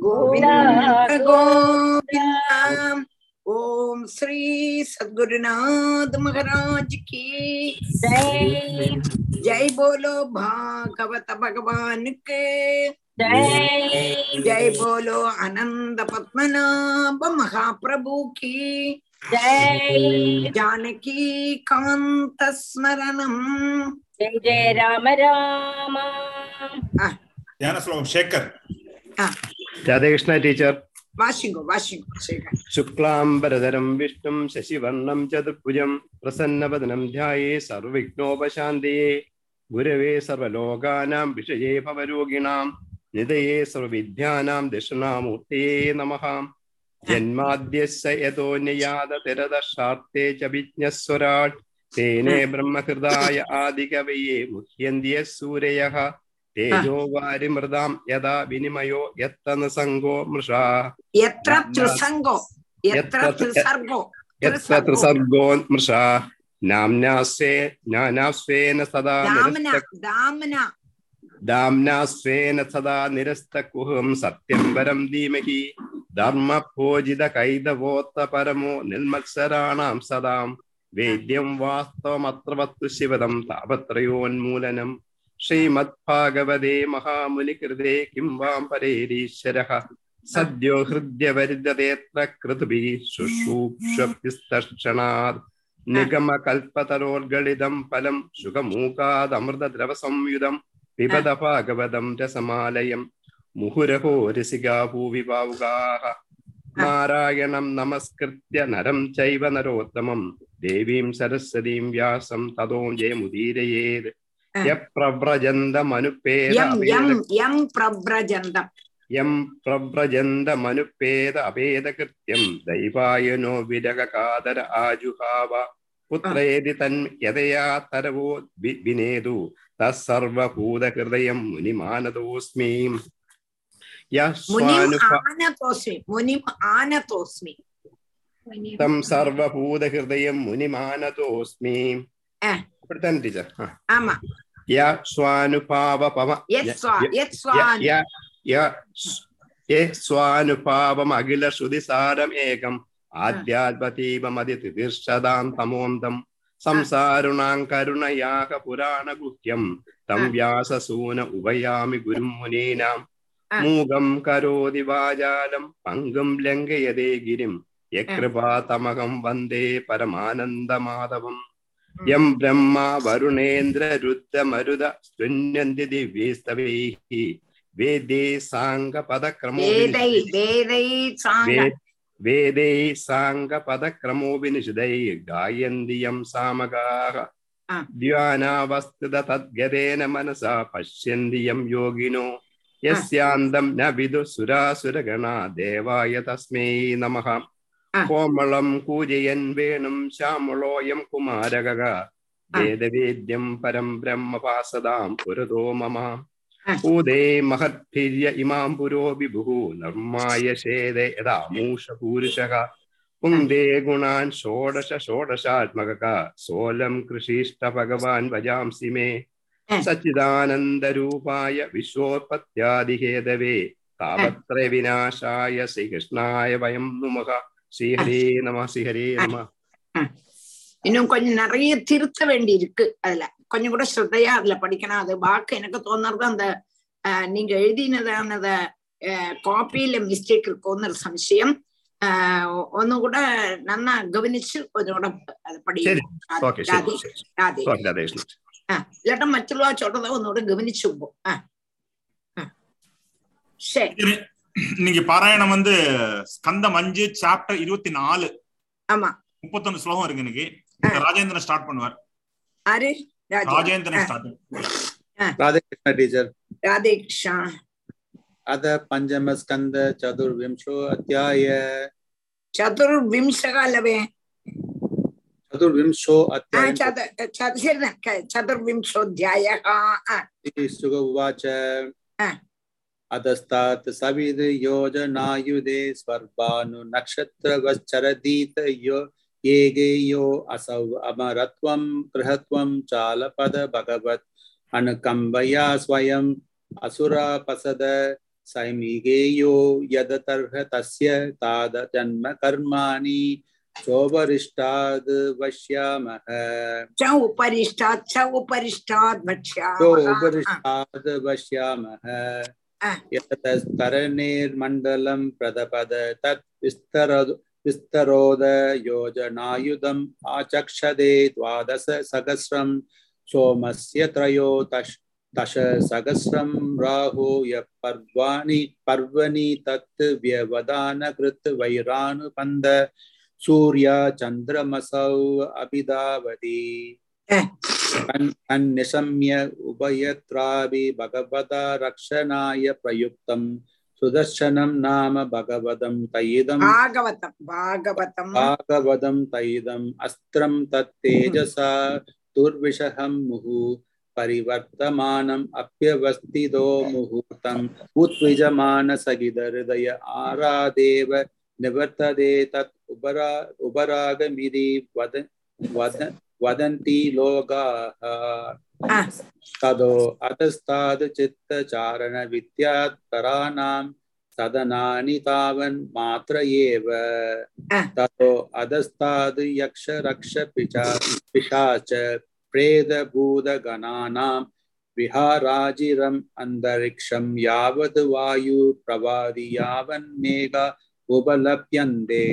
गोविंद गोविंद ओम श्री सदगुरुनाथ महाराज की जय जय बोलो भागवत भगवान के जय जय बोलो आनंद पद्मनाभ महाप्रभु की जय जानकी कांत स्मरणम जय जय राम राम ध्यान शेखर രാധേകൃഷ്ണ ടീച്ചർ. വാശിങ്കോ വാശിങ്കോ ശുക്ലാംബരധരം വിഷ്ണു ശശിവർണം ചതുർഭുജം പ്രസന്നവദനം ധ്യായേ സർവിഘ്നോപശാന്തയേ. ഗുരവേ സർവലോകാനാം വിഷയേ ഭവരോഗിണാം. നിതയേ സർവവിദ്യാനാം ദക്ഷിണാമൂർത്തയേ നമ. ജന്മാദ്യോന്യയാതരദർശാർത്ഥേ ച വിജ്ഞസ്വരാട് തേനേ ബ്രഹ്മഹൃദായ ആദികവയേ മുഹ്യന്തിയ സൂരയഃ തേജോ വാരി മൃതാം യഥാ വിനിമയോ എത്തന നിസംഗോ മൃഷ? എത്ര ത്രിസംഗോ എത്ര ത്രിസർഗോ എത്ര ത്രിസർഗോ മൃഷ? നാംനാസ്വേ നാനാസ്വേന സദാ ദാംനാസ്വേന സദാ നിരസ്തകുഹം സത്യം പരം ധീമഹി. ധർമ്മഭോജിത കൈതവോത്ത പരമോ നിർമത്സരാണാം സദാം. വേദ്യം വാസ്തവമത്ര വസ്തു ശിവതം താപത്രയോന്മൂലനം. ശ്രീമദ്ഭാഗവതേ മഹാമുനികൃതേ കിം വാം പരേരീശ്വര. സദ്യോ ഹൃദ്യവരുദതേത്ര കൃതുഭി ശുശ്രൂക്ഷണാത് നിഗമകൽപതരോർഗളിതം ഫലം സുഖമൂക്കാദമൃതദ്രവസംയുതം പിബത ഭാഗവതം രസമാലയം മുഹുരഹോ നാരായണം നമസ്കൃത്യ നരം ചൈവ നരോത്തമം ദേവീം സരസ്വതീം വ്യാസം തതോ ജയമുദീരയേത്. പ്രഭ്രജന്തമനുപേദം യം പ്രവ്രജന്തമനുപേത ആജുഹാവ പുത്രേതി തൻ യഥയാ തരവോ വിനേതു തസ്സർവഭൂതഹൃദയം മുനിമാനതോസ്മി. തം മുനിമാനതോസ്മി. ടീച്ചർ. ആമാ. யக்ஸ்வானுபாவபம யக்ஸ்வானுபாவம் அகில ஸ்ருதிசாரம் ஏகம் ஆத்யாத்மதீபமதி திதிர்ஷதாம் தமோந்தம் சம்சாருணாம் கருணயாக புராண குஹ்யம் தம் வியாசசூன உபயாமி குரும் முனீனாம் மூகம் கரோதி வாஜாலம் பங்கும் லங்கயதே கிரிம் யக்ருபா தமகம் வந்தே பரமானந்த மாதவம் യം ബ്രഹ്മ വരുണേന്ദ്ര രുദ്ര മരുത ശൃണ്യന്തി ദിവ്യസ്തവൈഃ വേദേ സാംഗ പദക്രമോ വേദൈ സാംഗ പദക്രമോ വിനിഷിതൈ ഗായന്തി യം സാമകാഹ ധ്യാനാവസ്ഥിത തദ്ഗതേന മനസാ പശ്യന്തി യം യോഗിനോ യസ്യാന്തം ന വിദു സുരാസുരഗണ ദേവായ തസ്മൈ നമഃ കോമളം കൂജയൻ വേണും ശ്യാമളോയം കുമാരക വേദവേദ്യം പരം ബ്രഹ്മപാസതാം പുരതോ മമ ആ. ഊദേ മഹദ്ഭിര്യ ഇമാം പുരോ വിഭുഃ നിർമായ ശേദേ യഥാ മൂഷ പൂരുഷഃ പുങ്ക്തേ ഗുണാൻ ഷോഡശ ഷോഡശാത്മക സോലം കൃഷിഷ്ട ഭഗവാൻ വജാംസി മേ ആ. സച്ചിദാനന്ദരൂപായ വിശ്വോത്പത്യാദിഹേതവേ താപത്ര വിനാശായ ശ്രീകൃഷ്ണായ വയം നുമഃ ശ്രീഹരേ നമ ശ്രീഹരേ നമ இன்னும் கொஞ்சம் நிறைய திருத்த வேண்டி இருக்கு அதுல கொஞ்சம் கூட ஸ்ரத்தையா அதுல படிக்கணும் அது வாக்கு எனக்கு தோணுறது அந்த ஆஹ், நீங்க எழுதினதானத காப்பியில மிஸ்டேக் இருக்கும்னு ஒரு சம்சயம் ஆஹ், ஒன்னும் கூட நல்லா கவனிச்சு கொஞ்சம் கூட அதை ശരി படிக்கணும் ഓക്കെ ராதே ശരി ശരി ராதே ഓക്കെ രാധേകൃഷ്ണൻ இன்னைக்கு பாராயணம் வந்து ஸ்கந்தம் அஞ்சு சாப்டர் இருபத்தி நாலு. ஆமா. முப்பத்தொன்னு ஸ்லோகம் இருக்கு இன்னைக்கு. ராஜேந்திரன் ஸ்டார்ட் பண்ணுவார். Rajendran start Radhe Krishna teacher. Radhe Krishna. अथ पञ्चमस्कन्द चतुर्विंशो अध्याय चतुर्विंशः लवे चतुर्विंशो अध्याय चतुर्विंशोऽध्यायः சுக उवाच अधस्तात् सविदयोजनायुधे स्वर्भानुनक्षत्रवश्चरदीत यो ये गेयो असौ अमरत्वं गृहत्वं चालपद भगवत् अनुकम्बया स्वयं असुरापसद सैमिगेयो यदतर्ह तस्य ताद जन्मकर्माणि चोपरिष्टाद् वश्यामः च उपरिष्टात् च उपरिष्टाद् वक्ष्यामः च उपरिष्टाद् वक्ष्यामः यतस्तरणेर्मण्डलं प्रदपद तत् विस्तर विस्तरोद योजनायुधम् आचक्षदे द्वादश सहस्रं सोमस्य त्रयोदश दशसहस्रं राहूय पर्वाणि पर्वणि तत् व्यवधानकृत् वैरानुपन्द सूर्या चन्द्रमसौ अभिधावति अन्निशम्य उभयत्रापि भगवता रक्षणाय प्रयुक्तं सुदर्शनं नाम भगवतं तैदं भागवतं भागवतं भागवतं तैदम् अस्त्रं तत्तेजसा दुर्विषहं मुहुः परिवर्तमानम् अप्यवस्थितो मुहूर्तम् उत्विजमानसगिदहृदय आरादेव निवर्तते तत् उबरा उबरागमिति वद वद வதந்தி லோகா ததோ அதஸ்தாது சித்த சாரண வித்யாத்பராணாம் சதனானி தாவன் மாத்திர ஏவ ததோ அதஸ்தாது யக்ஷ ரக்ஷ பிச்சா பிஷாச்ச பிரேத பூத கணானாம் விஹாராஜிரம் அந்தரிக்ஷம் யாவது வாயு பிரவாதி யாவன் மேகா உபலப்யந்தே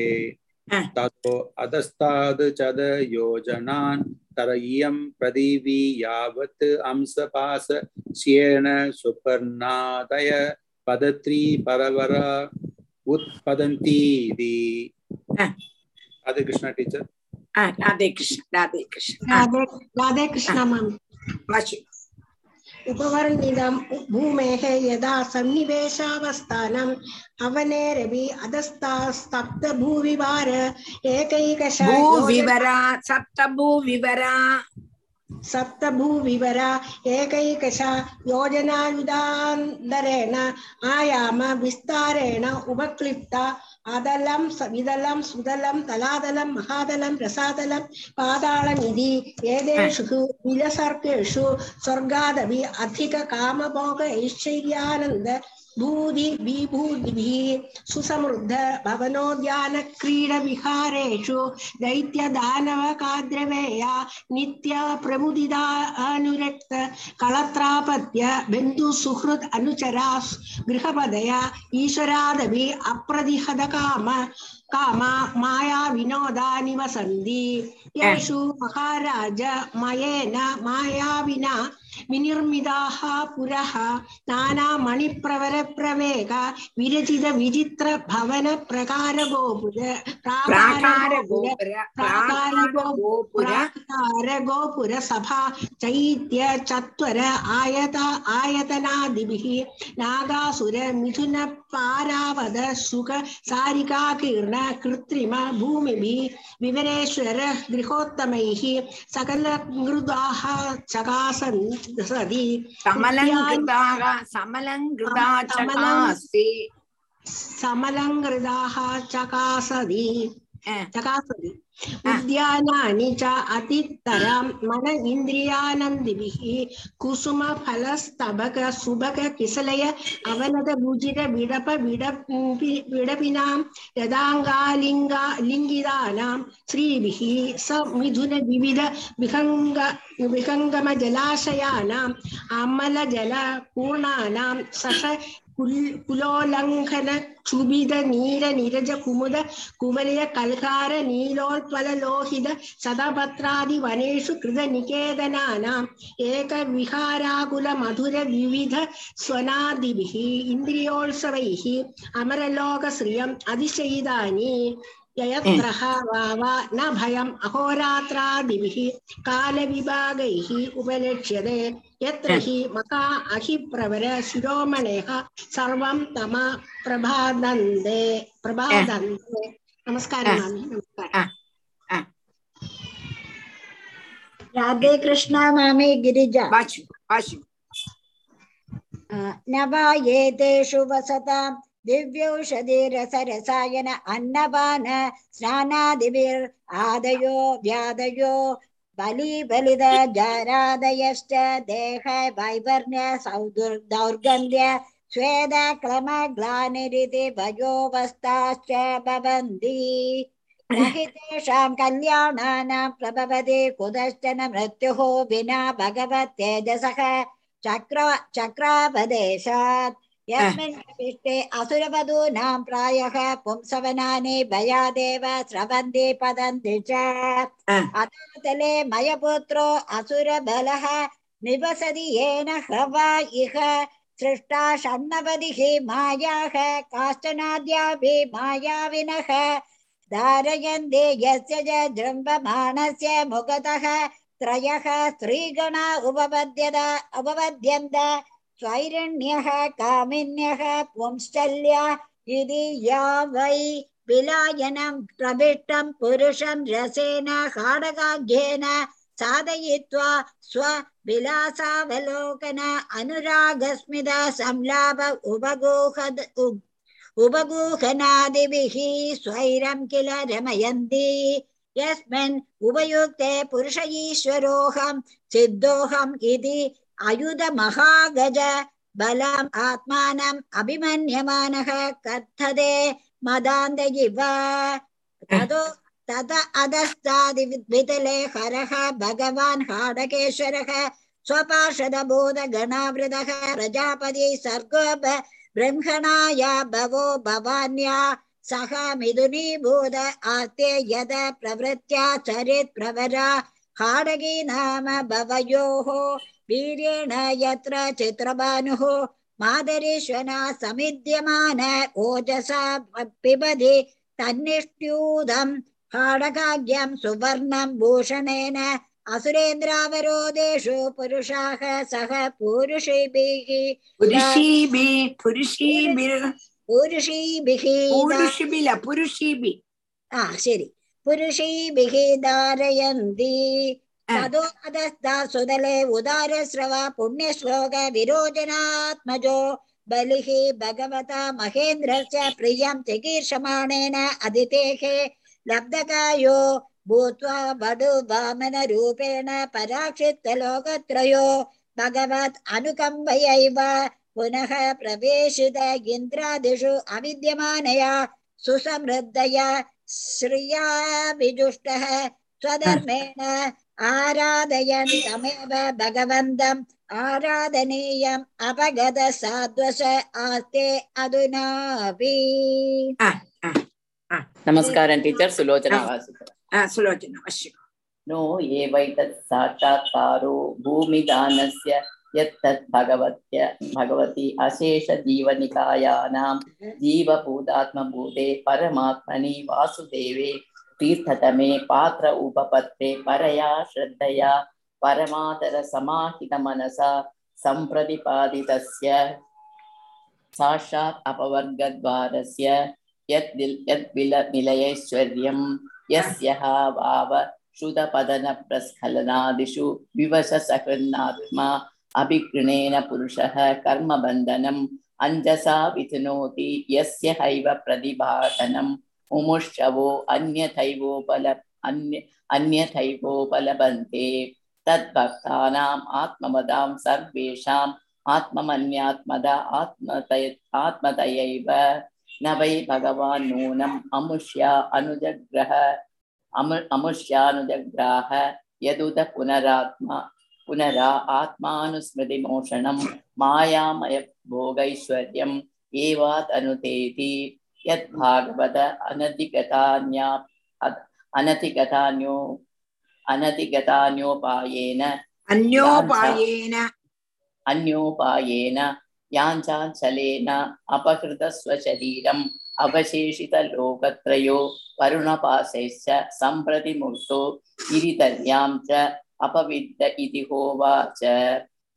ततो अधस्ताद् चद योजनान् तरय्यं प्रदीवि यावत् अंसपास श्येण सुपर्णादय पदत्री परवर उत्पदन्तीति आ. அது கிருஷ்ணா டீச்சர் ஆ, ராதே கிருஷ்ண ராதே கிருஷ்ண ஆ, राधे राधे कृष्ण ഉപവർണിതം ഭൂമേഹ യഥാ സന്നിവേശാവസ്ഥാനം അവനേരവി അധസ്ഥാസ്തപ്ത ഭൂവിവാര ഏകൈക ഭൂവിവര സപ്ത ഭൂവിവര சப்தபூ விவரா ஏகைகஷா யோஜனாவிதாந்தரேண ஆயாம விஸ்தாரேண உபக்லிப்தா அதலம் விதலம் சுதலம் தலாதலம் மகாதலம் ரசாதலம் பாதாளம் இது ஏதேஷு விலசர்க்கேஷு சொர்க்காதவி அதிக காமபோக ஐஸ்வர்யானந்த भूति विभूतिभिः सुसमृद्ध भवनोद्यान क्रीडविहारेषु दैत्यदानवकाद्रवेया नित्य प्रमुदिता अनुरक्त कलत्रापत्य बन्धुसुहृत् अनुचरा गृहपदया ईश्वरादपि अप्रतिहतकाम कामा माया विनोदा निवसन्ति येषु महाराज मयेन मायाविना विनिर्मिताः पुरः नानामणिप्रवरप्रवेग विरचित विचित्र भवन प्रकारगोपुर प्राकारगोपुरसभा चैत्य चत्वर आयत आयतनादिभिः नागासुर मिथुन पारावद सुख सारिकाकीर्ण कृत्रिम भूमिभिः विवरेश्वरः गृहोत्तमैः सकलकृताः चकासन् सति समलङ्कृताः समलङ्कृता चकासि समलङ्कृताः चकासति ஆ, चकासति उद्यानानि च अतित्तरां मन इन्द्रियानन्दिभिः कुसुमफलस्तबक सुबक किसलय अवनद विडप विडप विडपिनां यदाङ्गालिङ्गा श्रीभिः स मिथुन विविध विहङ्ग विहङ्गमजलाशयानाम् अमलजलपूर्णानां सश குலோலங்கன சுபித நீர நிரஜ குமுத குவலய கல்கார நீலோத்வல லோகித சதபத்ராதி வனேஷு கிருத நிகேதனானாம் ஏக விகாராகுல மதுர விவித ஸ்வனாதிபிகி இந்திரியோல்சவைகி அமரலோக ஸ்ரீயம் அதிசெய்தானி ययत्रहवा वा न भयम् अहोरात्रादिभिः उपलक्ष्यते। यत्र हम्म। हि मका अहिप्रवर शिरोमणयः सर्वं तम प्रभादन्दे प्रभादन्दे नमस्कारः नमस्कारः। राधे कृष्णा मामे गिरिजा। वाचु वाचु। न दिव्यौषधिरसरसायन अन्नपान स्नानादिभिर् आदयो व्यादयो बलि बलिद जारादयश्च देह वैवर्ण्य सौदुर् दौर्गन्ध्य स्वेदक्लमग्लानिरिति भयोऽवस्थाश्च भवन्ति न हि तेषां कल्याणानां प्रभवति कुतश्चन मृत्युः विना भगवत्तेजसः चक्र चक्रापदेशात् यस्मिन् विष्टे असुरवधूनां प्रायः पुंसवनानि भयादेव स्रवन्ति पतन्ति च अतले मयपुत्रो असुरबलः निवसति येन ह्रवा इह सृष्टा षण्णवतिः मायाः काश्चनाद्यापि मायाविनः धारयन्ते यस्य च जृम्भमाणस्य मुखतः त्रयः स्त्रीगणा उपपद्यत उपपद्यन्त स्वैरण्यः कामिन्यः पुंश्चल्या इति या वै विलायनं प्रविष्टं पुरुषं रसेन साधयित्वा स्वविलासावलोकन अनुरागस्मित संलाप उपगूहनादिभिः स्वैरं किल रमयन्ति। यस्मिन् उपयुक्ते पुरुष ईश्वरोऽहं सिद्धोऽहम् इति அயுத महागज பலம் ஆத்மானம் அபிமன்யமானக கர்த்ததே மதாந்த இவ ததோ तत अधस्तादि वितले हरः प्रजापति सर्गो ब्रह्मणाय भवो भवान्या सह मिधुनी बोध आते यद प्रवृत्या चरित प्रवरा हाडकी नाम भवयोः वीरेण यत्र चित्रभानुः मादरीश्वना समिद्यमान ओजसा पिबधि तन्निष्ट्यूदम् हाडकाव्यम् सुवर्णम् भूषणेन असुरेन्द्रावरोदेषु पुरुषाः सह पूरुषिभिः पुरुषीभिः पुरुषिभिः पुरुषीभिः शरि पुरुषीभिः धारयन्ति ततो अधस्ता सुदले उदारस्रव पुण्यश्लोक विरोचनात्मजो बलिः भगवता महेन्द्रस्य प्रियं चिकीर्षमाणेन अदितेः लब्धकायो भूत्वा वधु वामनरूपेण पराक्षित्तलोकत्रयो भगवत् अनुकम्पयैव पुनः प्रवेशित इन्द्रादिषु अविद्यमानया सुसमृद्धया श्रिया विजुष्टः स्वधर्मेण आराधयन्तमेव भगवन्तम् आराधनीयम् अपगत साद्वश आस्ते अधुनापि नमस्कारं टीचर् सुलोचना सुलोचना अवश्यम् नो एवैतत् साक्षात्कारो भूमिदानस्य यत्तत् भगवत्य भगवति अशेषजीवनिकायानां जीवभूतात्मभूते परमात्मनि वासुदेवे तीर्थतमे पात्र उपपत्ते परया श्रद्धया परमातरसमाहितमनसा सम्प्रतिपादितस्य। साक्षात् अपवर्गद्वारस्य यत् यद्विल, निलयैश्वर्यं यस्यः भाव श्रुतपदनप्रस्खलनादिषु विवशसकृन्नात्मा अभिगृणेन पुरुषः कर्मबन्धनम् अञ्जसा वितनोति यस्य हैव प्रतिभाटनम् मुमुक्षवो अन्यथैवोपल अन्य अन्यथैवोपलभन्ते तद्भक्तानाम् आत्मवदां सर्वेषाम् आत्ममन्यात्मदा आत्मतय, आत्मतयैव। न वै भगवान् नूनम् अमुष्या अनुजग्रह, अमु, अमुष्यानुजग्राह, यदुत पुनरात्मा, पुनरा आत्मानुस्मृतिमोषणं मायामय भोगैश्वर्यम् एवादनुतेति यत् भागवत अनतिगतान्या अनतिगतान्यो अनतिगतान्योपायेन अन्योपायेन अन्योपायेन याञ्चाञ्चलेन अपहृतस्वशरीरम् अवशेषितलोकत्रयो वरुणपाशैश्च सम्प्रतिमूर्तो गिरितर्यां च अपविद्ध इति होवाच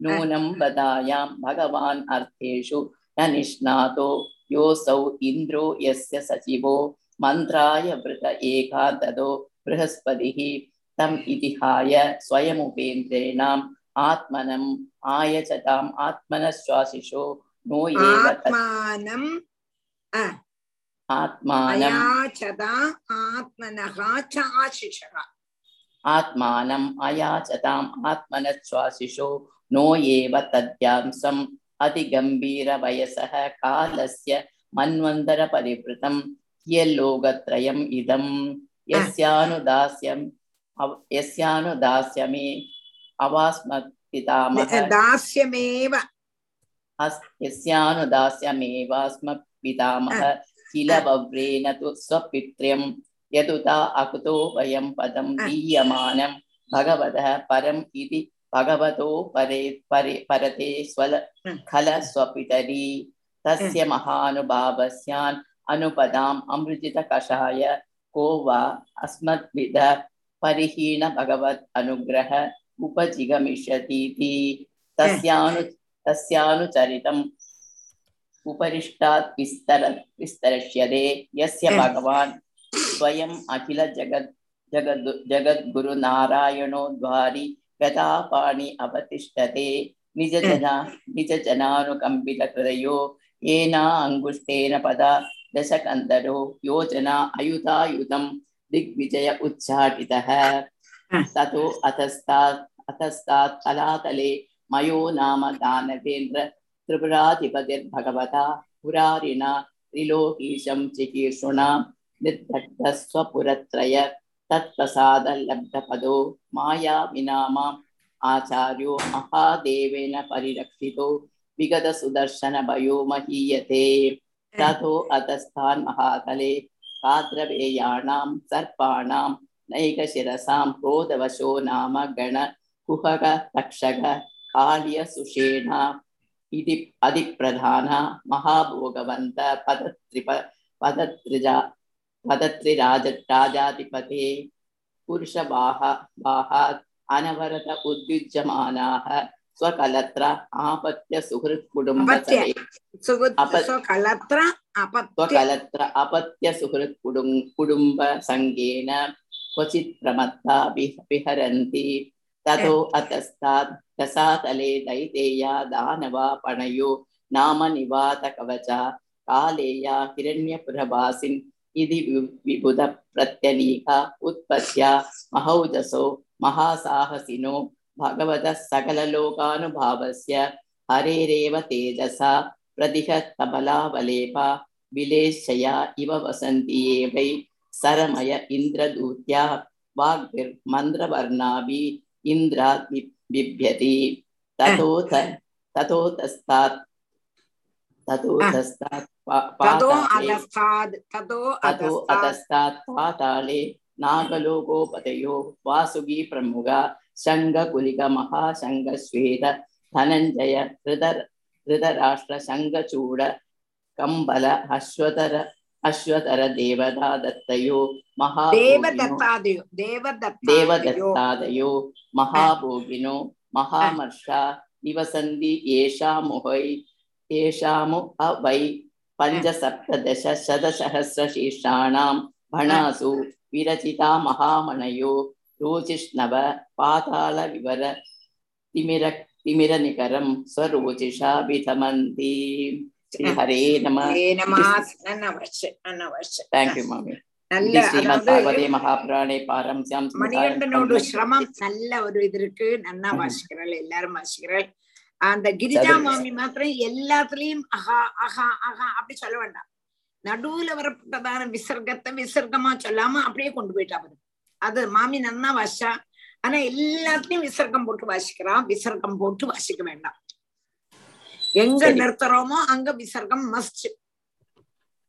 नूनं वदायां भगवान् अर्थेषु न निष्णातो योसौ इंद्रो यस्य सचिवो मन्त्राय वृत एका ददो बृहस्पतिः। तम् इतिहाय स्वयमुपेन्द्रेणाम् आत्मनम् आयचताम् आत्मनश्वासिषो नो एव आत्मानम् आत्मानम् अयाचताम् आत्मनश्वासिषो नो एव तद्यांसम् अतिगम्भीरवयसः कालस्य मन्वन्तरपरिवृतं यल्लोकत्रयम् इदं यस्यानुदास्यम् यस्यानुदास्यमे अवास्मत्पितामह। किल वव्रेण तु स्वपित्र्यं यदुता अकुतो वयं पदं दीयमानं। भगवतः परम् इति भगवतो परे परे परते स्वल Mm. खल स्वपितरी तस्य महानुभावस्यान् अनुपदाम् अमृजितकषाय को वा अस्मद्विध परिहीन भगवत् अनुग्रह उपजिगमिष्यतीति तस्यानु तस्यानुचरितम् उपरिष्टात् विस्तर विस्तरष्यते यस्य Mm. भगवान् स्वयम् अखिल जगत् जगद् जगद्गुरुनारायणो द्वारि गतापाणि अवतिष्ठते। निजजना निजजनानुकम्पितहृदयो। पदा दशकन्दरो। योजना अयुतायुधं दिग्विजय उच्चाटितः। ततो अतस्तात् अतस्तात् तलातले मयो नाम दानवेन्द्र त्रिपुराधिपतिर्भगवता। पुरारिणा त्रिलोकीशं चिकीर्षुणा निर्दग्धस्वपुरत्रय तत्प्रसादलब्धपदो मायाविनामाम् आचार्यो महादेवेन परिरक्षितो विगतसुदर्शनभयो महीयते। ततो अतस्तान् महातले काद्रवेयाणां सर्पाणां नैकशिरसां, क्रोधवशो नाम गण कुहक तक्षक काल्यसुषेण इति अधिप्रधान महाभोगवन्त पदत्रिप पदत्रिजा वदत्रि राज राजाधिपते पुरुषवाह वाहात् अनवरत उद्युज्यमानाः स्वकलत्र आपत्य सुहृत् कुटुम्बकलत्र स्वकलत्र अपत्य सुहृत् कुटुम् कुटुम्बसङ्गेन क्वचित् प्रमत्ता विहरन्ति ततो अतस्तात् रसातले दैतेया दानवा पणयो नाम निवातकवचा कालेया हिरण्यपुरवासिन् इति विबुध प्रत्यनीका उत्पत्त्या महौजसो महासाहसिनो भगवतः सकललोकानुभावस्य हरेरेव तेजसा प्रतिहतबलावलेपा विलेशया इव वसन्ति ये वै सरमय इन्द्रदूत्या वाग्भिर्मन्द्रवर्णाभि इन्द्रात् बिभ्यति। ततो त- ततो अधस्तात् ततो अधस्तात् पाताले नागलोकोपतयो वासुगी प्रमुगा धनञ्जय हृदर कम्बल अश्वतर अश्वतर देवता दत्तयो महादेवदत्तादयो महाभोगिनो महामर्षा निवसन्ति येषा मुहै येषामु वै पञ्चसप्तदश शतसहस्रशीर्षाणां भणासु विरचिता महामणयो रोचिष्णव पातालविवर तिमिर तिमिरनिकरं स्वरोचिषा विधमन्ति श्रीहरे नमः ஏ நமாஸ் நன்னவர்ஷ நன்னவர்ஷ थैंक यू मामी நல்ல இது ஸ்ரீமத் அதாவது பாகவதே மகாபுராணே பாரம்சியாம் மணிகண்டனோட சிரமம் நல்ல ஒரு இது இருக்கு நன்னா வாசிக்கிறாள் எல்லாரும் வாசிக்கிறாள் அந்த கிரிஜா மாமி மாத்திரம் எல்லாத்துலயும் அஹா அஹா அஹா அப்படி சொல்ல வேண்டாம். நடுவுல வரப்பட்டதான விசர்க்கத்தை விசர்க்கமா சொல்லாம அப்படியே கொண்டு போயிட்டா பாரு. அது மாமி நன்னா வாசிச்சா. ஆனா எல்லாத்துலயும் விசர்க்கம் போட்டு வாசிக்கிறான் விசர்க்கம் போட்டு வாசிக்க வேண்டாம். எங்க. நிறுத்துறோமோ அங்க விசர்க்கம் மஸ்ட்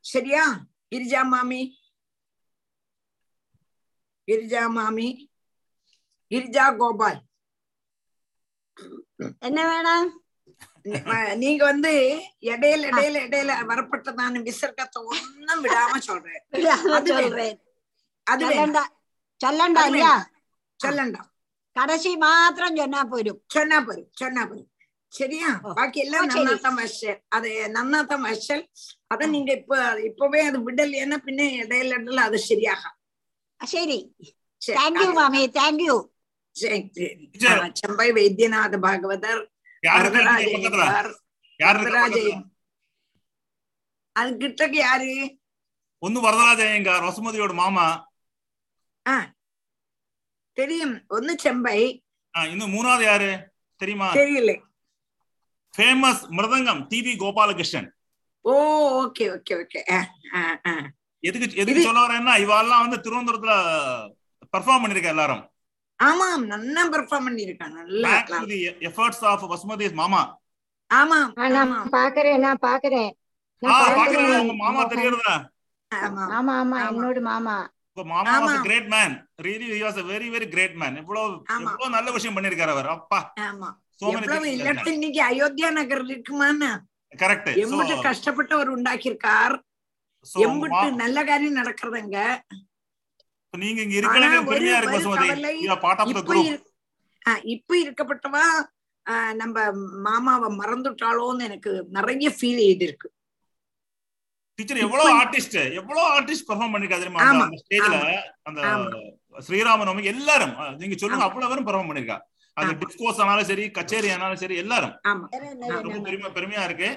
சரியா? கிரிஜா மாமி? கிரிஜா மாமி? கிரிஜா கோபால்? என்ன வேணாம் நீங்க வந்து இடையில இடையில இடையில வரப்பட்ட நான் விசர்க்கத்தை ஒன்னும் விடாம சொல்றேன். சொல்றேன். அது சொல்லண்டா. சொல்லண்டா இல்லையா? சொல்லண்டா. கடைசி மாத்திரம் சொன்னா പോരും சொன்னா പോരും சொன்னா പോരും சரியா? பாக்கி எல்லாம் நன்னாத்த மஷல் அது நன்னாத்த மஷல் அத நீங்க இப்ப இப்பவே அது விடலைன்னா பின்ன இடையில இடையில அது சரியாக சரி. தேங்க்யூ மாமி. தேங்க்யூ മാമി താങ്ക് യു சரி, சரி. சரி. ஆ, செம்பை வைத்தியநாத பாகவதர் யாரு இருக்கா வரதராஜ இங்க பக்கத்துல ஐயங்கார், யாரு இருக்கா வரதராஜ பக்கத்துல? ஐயங்கார். அது கிட்டக்கு யாரு ஒன்னு வரதராஜ ஐயங்கார் வசுமதியோட மாமா தெரியும் ஒண்ணு செம்பை ஆ, இன்னும் மூணாவது யாரு தெரியுமா தெரியல famous mridangam TV Gopalakrishnan oh okay okay okay எதுக்கு எதுக்கு சொல்ல வரேன்னா இவாள்லாம் வந்து திருவனந்தபுரத்துல பெர்ஃபார்ம் பண்ணிருக்க எல்லாரும் ஆமாம் நல்லா பெர்ஃபார்ம் பண்ணிருக்கான் நல்லா Back to the efforts of வசுமதிஸ் மாமா ஆமாம் ஆ, நான் ஆமாம். பாக்குறேன் நான் பாக்குறேன். ஆ நான் பாக்குறேன். பாக்குறேன். உங்க மாமா தெரியறதா? ஆமா ஆமா ஆமா. என்னோட மாமா. மாமா was. Great man really he was a very very great man இவ்வளவு ஆமா. இவ்வளவு நல்ல விஷயம் பண்ணிருக்காரு அவர். அப்பா. ஆமா எவ்வளவு இல்லாட்டி இன்னைக்கு அயோத்தியா நகர் இருக்குமான்னு? கரெக்ட் எம்பிட்டு கஷ்டப்பட்டவர் உண்டாக்கியிருக்கார். சோ எம்பிட்டு நல்ல காரியம் நடக்கிறதுங்க. நீங்க இங்க இருக்கணும் ஆனா பெருமையா இருக்கு ஒரு வசுமதி கவலை, you are part of the இப்ப குரூப் இரு- ஆ, இப்ப இருக்கப்பட்டவா நம்ம மாமாவை மறந்துட்டாளோன்னு எனக்கு நிறைய ஃபீல் செய்திருக்கு டீச்சர் எவ்வளவு ஆர்டிஸ்ட் எவ்வளவு ஆர்டிஸ்ட் பெர்ஃபார்ம் பண்ணிருக்காரு தெரியுமா? அந்த ஸ்டேஜ்ல அந்த ஆமா. ஸ்ரீராம நவமி எல்லாரும் நீங்க சொல்லுங்க. அவ்வளவு பேரும் பெர்ஃபார்ம் பண்ணிருக்கா. அது. டிஸ்கோஸ் ஆனாலும் சரி கச்சேரி ஆனாலும் சரி எல்லாரும். ஆமா. ரொம்ப பெருமை பெருமையா இருக்கு.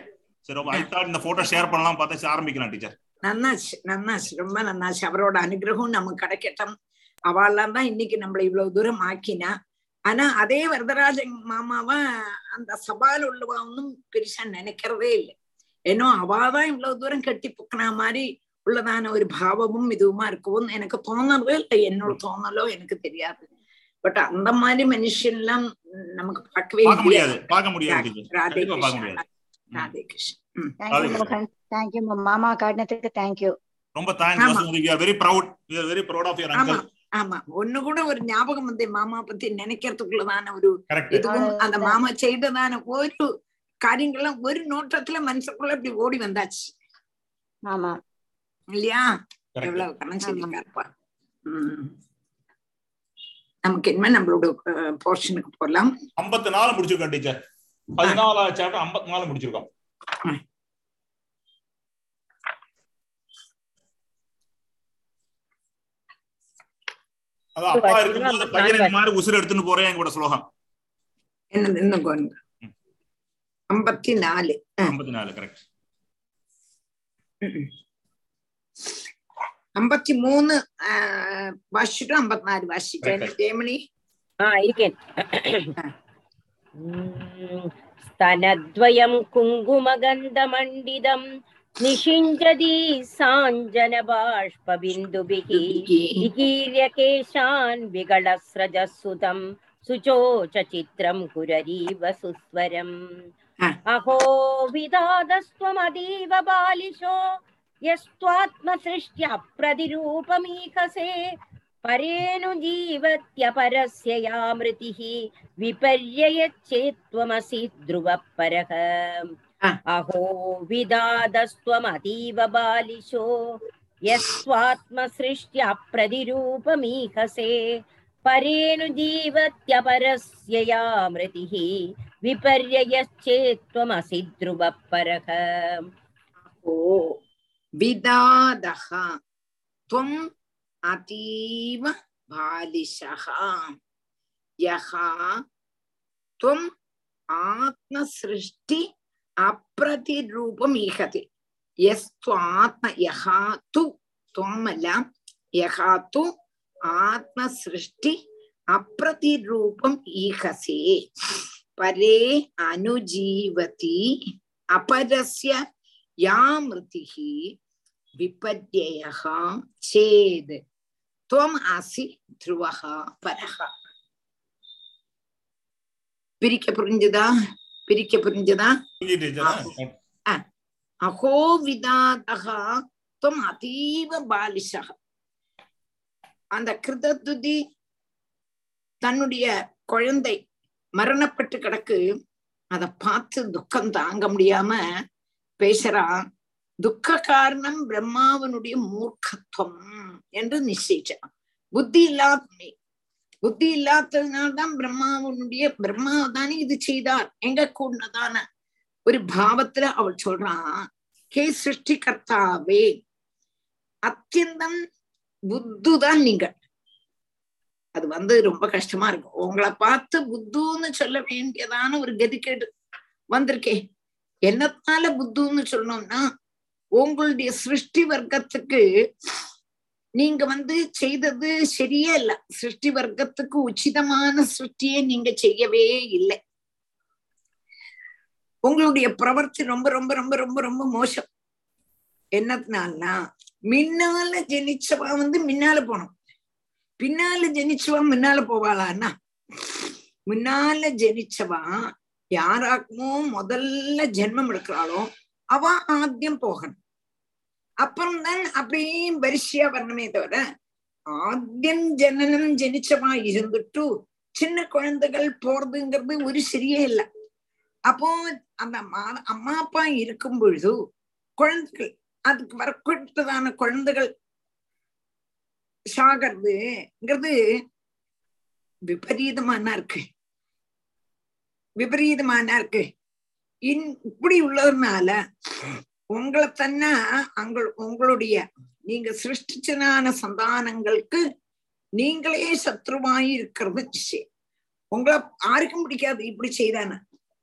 சரி ரொம்ப ஐ தாட் இந்த போட்டோ ஷேர் பண்ணலாம் பார்த்தா ஆரம்பிக்கலாம் டீச்சர் நன்னாச்சு நன்னாச்சு. ரொம்ப நன்னாச்சு. அவரோட அனுகிரகம் நமக்கு கிடைக்கட்டும். அவள்லாம் தான் இன்னைக்கு நம்மள இவ்வளவு தூரம் ஆக்கினா. ஆனா அதே வரதராஜன் மாமாவை அந்த சபால உள்ளவா ஒன்னும் பெருசா நினைக்கிறதே இல்லை. ஏன்னோ அவாதான் இவ்வளவு தூரம் கட்டி புக்கின மாதிரி உள்ளதான ஒரு பாவமும் இதுவுமா இருக்கும் எனக்கு தோணுறதே இல்லை. என்னோட தோணலோ எனக்கு தெரியாது. பட் அந்த மாதிரி மனுஷன்லாம் நமக்கு பார்க்கவே பார்க்க முடியாது. ராதே ராதே கிருஷ்ணா ம். தேங்க்யூ அதுக்கு- மோகன் தேங்க்யூ மாமா காட்டினதுக்கு தேங்க்யூ ரொம்ப தேங்க்ஸ் ஆமா. Vasumathi we are very proud we are very proud of your ஆமா அங்கிள் ஆமா. ஒண்ணு கூட ஒரு ஞாபகம் வந்து மாமா பத்தி நினைக்கிறதுக்குள்ளதான ஒரு கரெக்ட் இதுவும் அந்த மாமா செய்ததான ஒரு காரியங்கள்லாம் ஒரு நோட்டத்துல மனசுக்குள்ள இப்படி ஓடி வந்தாச்சு. ஆமா. இல்லையா? எவ்வளவு கணம் சொல்லிருக்காருப்பா நமக்கு என்ன நம்மளோட போர்ஷனுக்கு போலாம். ஐம்பத்தி நாலு முடிச்சிருக்கோம் டீச்சர். பதினாலாவது சாப்டர் ஐம்பத்தி நாலு முடிச்சிருக்கோம் அது அப்பா இருக்கும்போது பையன் இந்த மாதிரி உசுறு எடுத்துன்னு போறேன் என் கூட ஸ்லோகம் என்னது இன்னும் கொஞ்சம் ஐம்பத்தி நாலு ஐம்பத்தி நாலு கரெக்ட் ഉം. അമ്പത്തിമൂന്ന് ആ, വാശിച്ചിട്ടും അമ്പത്തിനാല് വാശിച്ചു ജയമണി ആ ഇരിക്കേൻ स्तनद्वयं कुङ्कुमगन्धमण्डितं निषिञ्जति साञ्जनबाष्पबिन्दुभिः विकीर्यकेशान् विगलस्रजसुतं सुचोचचित्रं कुररीव सुस्वरम् अहो विदादस्त्वमतीव बालिशो यस्त्वात्मसृष्ट्यप्रतिरूपमीहसे परेऽनुजीवत्यपरस्य या मृतिः ध्रुव ध्रुवपरः। अहो विदादस्त्वमतीव बालिशो यस्त्वात्मसृष्ट्या प्रतिरूपमीहसे परेऽनुजीवत्यपरस्य या मृतिः विपर्ययश्चेत्त्वमसि ध्रुवपरः। ओ विदादः त्वं പരേണു ജീവത്യപരസ്യ യാ മൃതിः വിപര്യയശ്ചേത്വമസി ധ്രുവപരഃ ഓ വിദാദഹ ത്വം അതീവ ബാലിശഃ യഹ ത്വം ആത്മസൃഷ്ടി അപ്രതിരൂപമീഹതി യസ്ത്വാത്മ യഹ തു ത്വമല്ല യഹ തു ആത്മസൃഷ്ടി അപ്രതിരൂപം ഈഹസേ പരേ അനുജീവതി അപരസ്യ യാ മൃതിः വിപര്യയः ചേത് துவம் ஆசி துருவகா பரஹா பிரிக்க புரிஞ்சதா பிரிக்க புரிஞ்சதா அகோ விதாதகா துவம் அதீவ பாலிஷக அந்த கிருதத்துதி தன்னுடைய குழந்தை மரணப்பட்டு கிடக்கு அத பார்த்து துக்கம் தாங்க முடியாம பேசுறான் துக்க காரணம் பிரம்மாவனுடைய மூர்க்கத்துவம் என்று நிச்சயிச்சான். புத்தி இல்லாத புத்தி இல்லாததுனால்தான் பிரம்மாவனுடைய பிரம்மா தானே இது செய்தார். எங்க கூடதான? ஒரு பாவத்துல அவள் சொல்றான் ஹே சிருஷ்டிகர்த்தாவே அத்தியந்தம் புத்துதான் நீங்கள். அது வந்து ரொம்ப கஷ்டமா இருக்கும். உங்களை பார்த்து புத்துன்னு சொல்ல வேண்டியதான ஒரு கதிக்கேடு வந்திருக்கே. என்னத்தால புத்துன்னு சொல்லணும்னா உங்களுடைய சிருஷ்டி வர்க்கத்துக்கு நீங்க வந்து செய்தது சரியே இல்ல. சிருஷ்டி வர்க்கத்துக்கு உச்சிதமான சிருஷ்டியை நீங்க செய்யவே இல்லை. உங்களுடைய பிரவர்த்தி ரொம்ப ரொம்ப ரொம்ப ரொம்ப ரொம்ப மோசம். என்னத்தினால்னா முன்னால ஜனிச்சவா வந்து முன்னால போனோம். பின்னால ஜனிச்சவா முன்னால போவாளான்னா முன்னால ஜனிச்சவா யாராக்குமோ முதல்ல ஜென்மம் எடுக்கிறாளோ அவ ஆத்தியம் போகணும். அப்புறம்தான் அப்படியே வரிசையா வரணுமே தவிர ஆத்தியம் ஜனனம் ஜனிச்சவா இருந்துட்டு சின்ன குழந்தைகள் போறதுங்கிறது ஒரு சரியே இல்லை. அப்போ அந்த மா- அம்மா அப்பா இருக்கும் பொழுது குழந்தைகள் அதுக்கு வரக்கூட்டதான குழந்தைகள் சாகிறதுங்கிறது விபரீதமான இருக்கு. விபரீதமான இருக்கு. இன் இப்படி உள்ளதுனால உங்களை தன்ன அங்கள் உங்களுடைய நீங்க சிருஷ்டிச்சனான சந்தானங்களுக்கு நீங்களே சத்ருவாய் இருக்கிறது நிச்சயம் உங்களை ஆருக்கும் பிடிக்காது இப்படி செய்தான?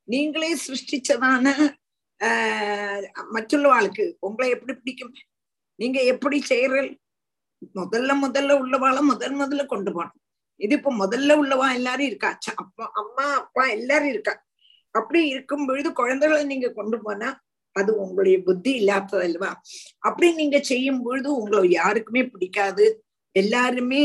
நீங்களே சிருஷ்டிச்சதான ஆஹ் மற்றுள்ளவாளுக்கு உங்களை எப்படி பிடிக்கும்? நீங்க எப்படி செய்யறல் முதல்ல முதல்ல உள்ளவாளை முதல் முதல்ல கொண்டு போனோம் இது இப்ப முதல்ல உள்ளவா எல்லாரும் இருக்கா? அப்பா அம்மா அப்பா எல்லாரும் இருக்கா? அப்படி இருக்கும் பொழுது குழந்தைகளை நீங்க கொண்டு போனா அது உங்களுடைய புத்தி இல்லாதது அல்லவா? அப்படி நீங்க செய்யும் பொழுது உங்களை யாருக்குமே பிடிக்காது. எல்லாருமே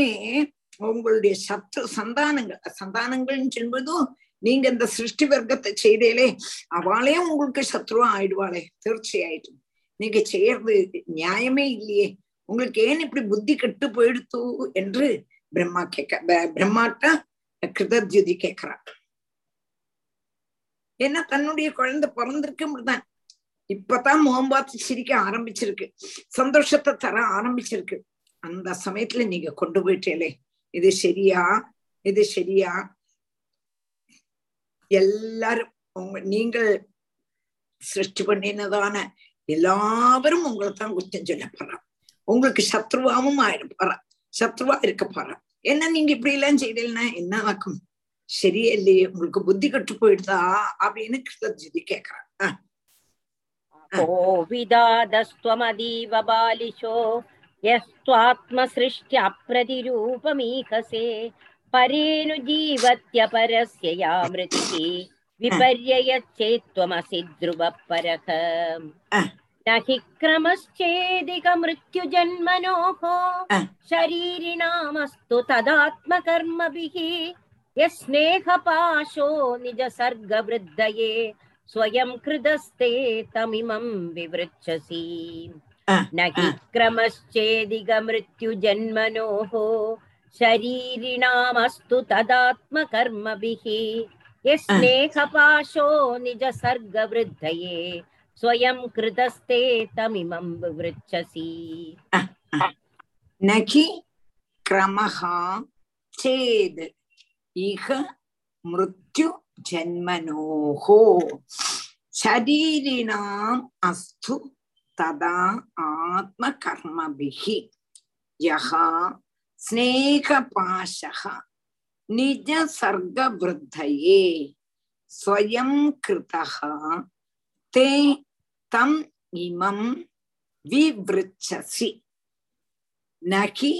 உங்களுடைய சத்ரு சந்தானங்கள் சந்தானங்கள்னு சொல்வதும் நீங்க இந்த சிருஷ்டி வர்க்கத்தை செய்தேலே அவளே உங்களுக்கு சத்ருவா ஆயிடுவாளே. தீர்ச்சியாயிட்டு நீங்க செய்யறது நியாயமே இல்லையே. உங்களுக்கு ஏன் இப்படி புத்தி கெட்டு போயிடுத்து என்று பிரம்மா கேட்க பிரம்மாட்ட கிருதத்யுதி கேட்கிறா ஏன்னா தன்னுடைய குழந்தை பிறந்திருக்குதான் இப்பதான் மோம்பாத்து சிரிக்க ஆரம்பிச்சிருக்கு. சந்தோஷத்தை தர ஆரம்பிச்சிருக்கு. அந்த சமயத்துல நீங்க கொண்டு போயிட்டேலே இது சரியா? இது சரியா? எல்லாரும் உங்க நீங்கள் சிருஷ்டி பண்ணினதான எல்லாவரும் உங்களைத்தான் குற்றம் சொல்ல போறான் உங்களுக்கு சத்ருவாவும் ஆயிட சத்ருவா இருக்க போறான் என்ன நீங்க இப்படி எல்லாம் செய்தீங்கன்னா என்ன ஆக்கும் சரியே இல்லையே. உங்களுக்கு புத்தி கட்டு போயிடுதா? அப்படின்னு கிருதஜிதி கேக்குறான் ஆஹ் कोविदादस्त्वमदीव बालिशो यस्त्वात्मसृष्ट्यप्रतिरूपमीहसे परेऽनुजीवत्यपरस्य या मृतिः विपर्ययच्चेत्त्वमसि ध्रुवः परः न हि क्रमश्चेदिकमृत्युजन्मनोः शरीरिणामस्तु तदात्मकर्मभिः यस्नेहपाशो निजसर्गवृद्धये स्वयं कृतस्ते तमिमं विवृच्छसि न हि क्रमश्चेदिगमृत्युजन्मनोः शरीरिणामस्तु तदात्मकर्मभिः। यस्नेहपाशो निजसर्गवृद्धये स्वयं कृतस्ते तमिमं विवृच्छसि न हि क्रमः चेद् इह मृत्यु ஜன்மனோஹோ சரீரிணாம் அஸ்து ததா ஆத்ம கர்மபிஹி யஹா ஸ்நேகபாஷः நிஜ சர்க விருத்தயே ஸ்வயம் கிருதக தே தம் இமம் விவிருச்சசி நகி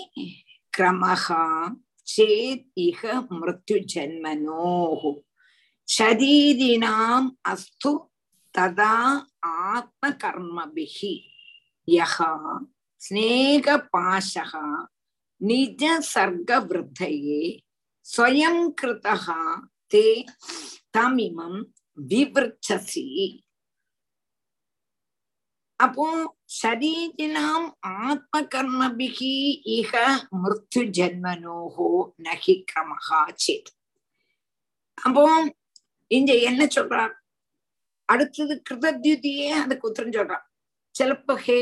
கிரமகா சேத் இக மிருத்யு ஜன்மனோஹு ஷரீரிணாம் அஸ்து ததா ஆத்ம கர்மபிகி யகா ஸ்நேக பாஷகா நிஜ சர்க்க விருத்தையே ஸ்வயம் கிருதகா தே தமிமம் விவிருச்சசி. அப்போ சரீரினாம் ஆத்ம கர்மபிகி இக மிருத்யு ஜென்மனோகோ நகி கிரமகா சேத். அப்போ இங்க என்ன சொல்றான்? அடுத்தது கிருதத்யுதியே அதுக்கு உத்தரம் சொல்றான். சிலப்போ ஹே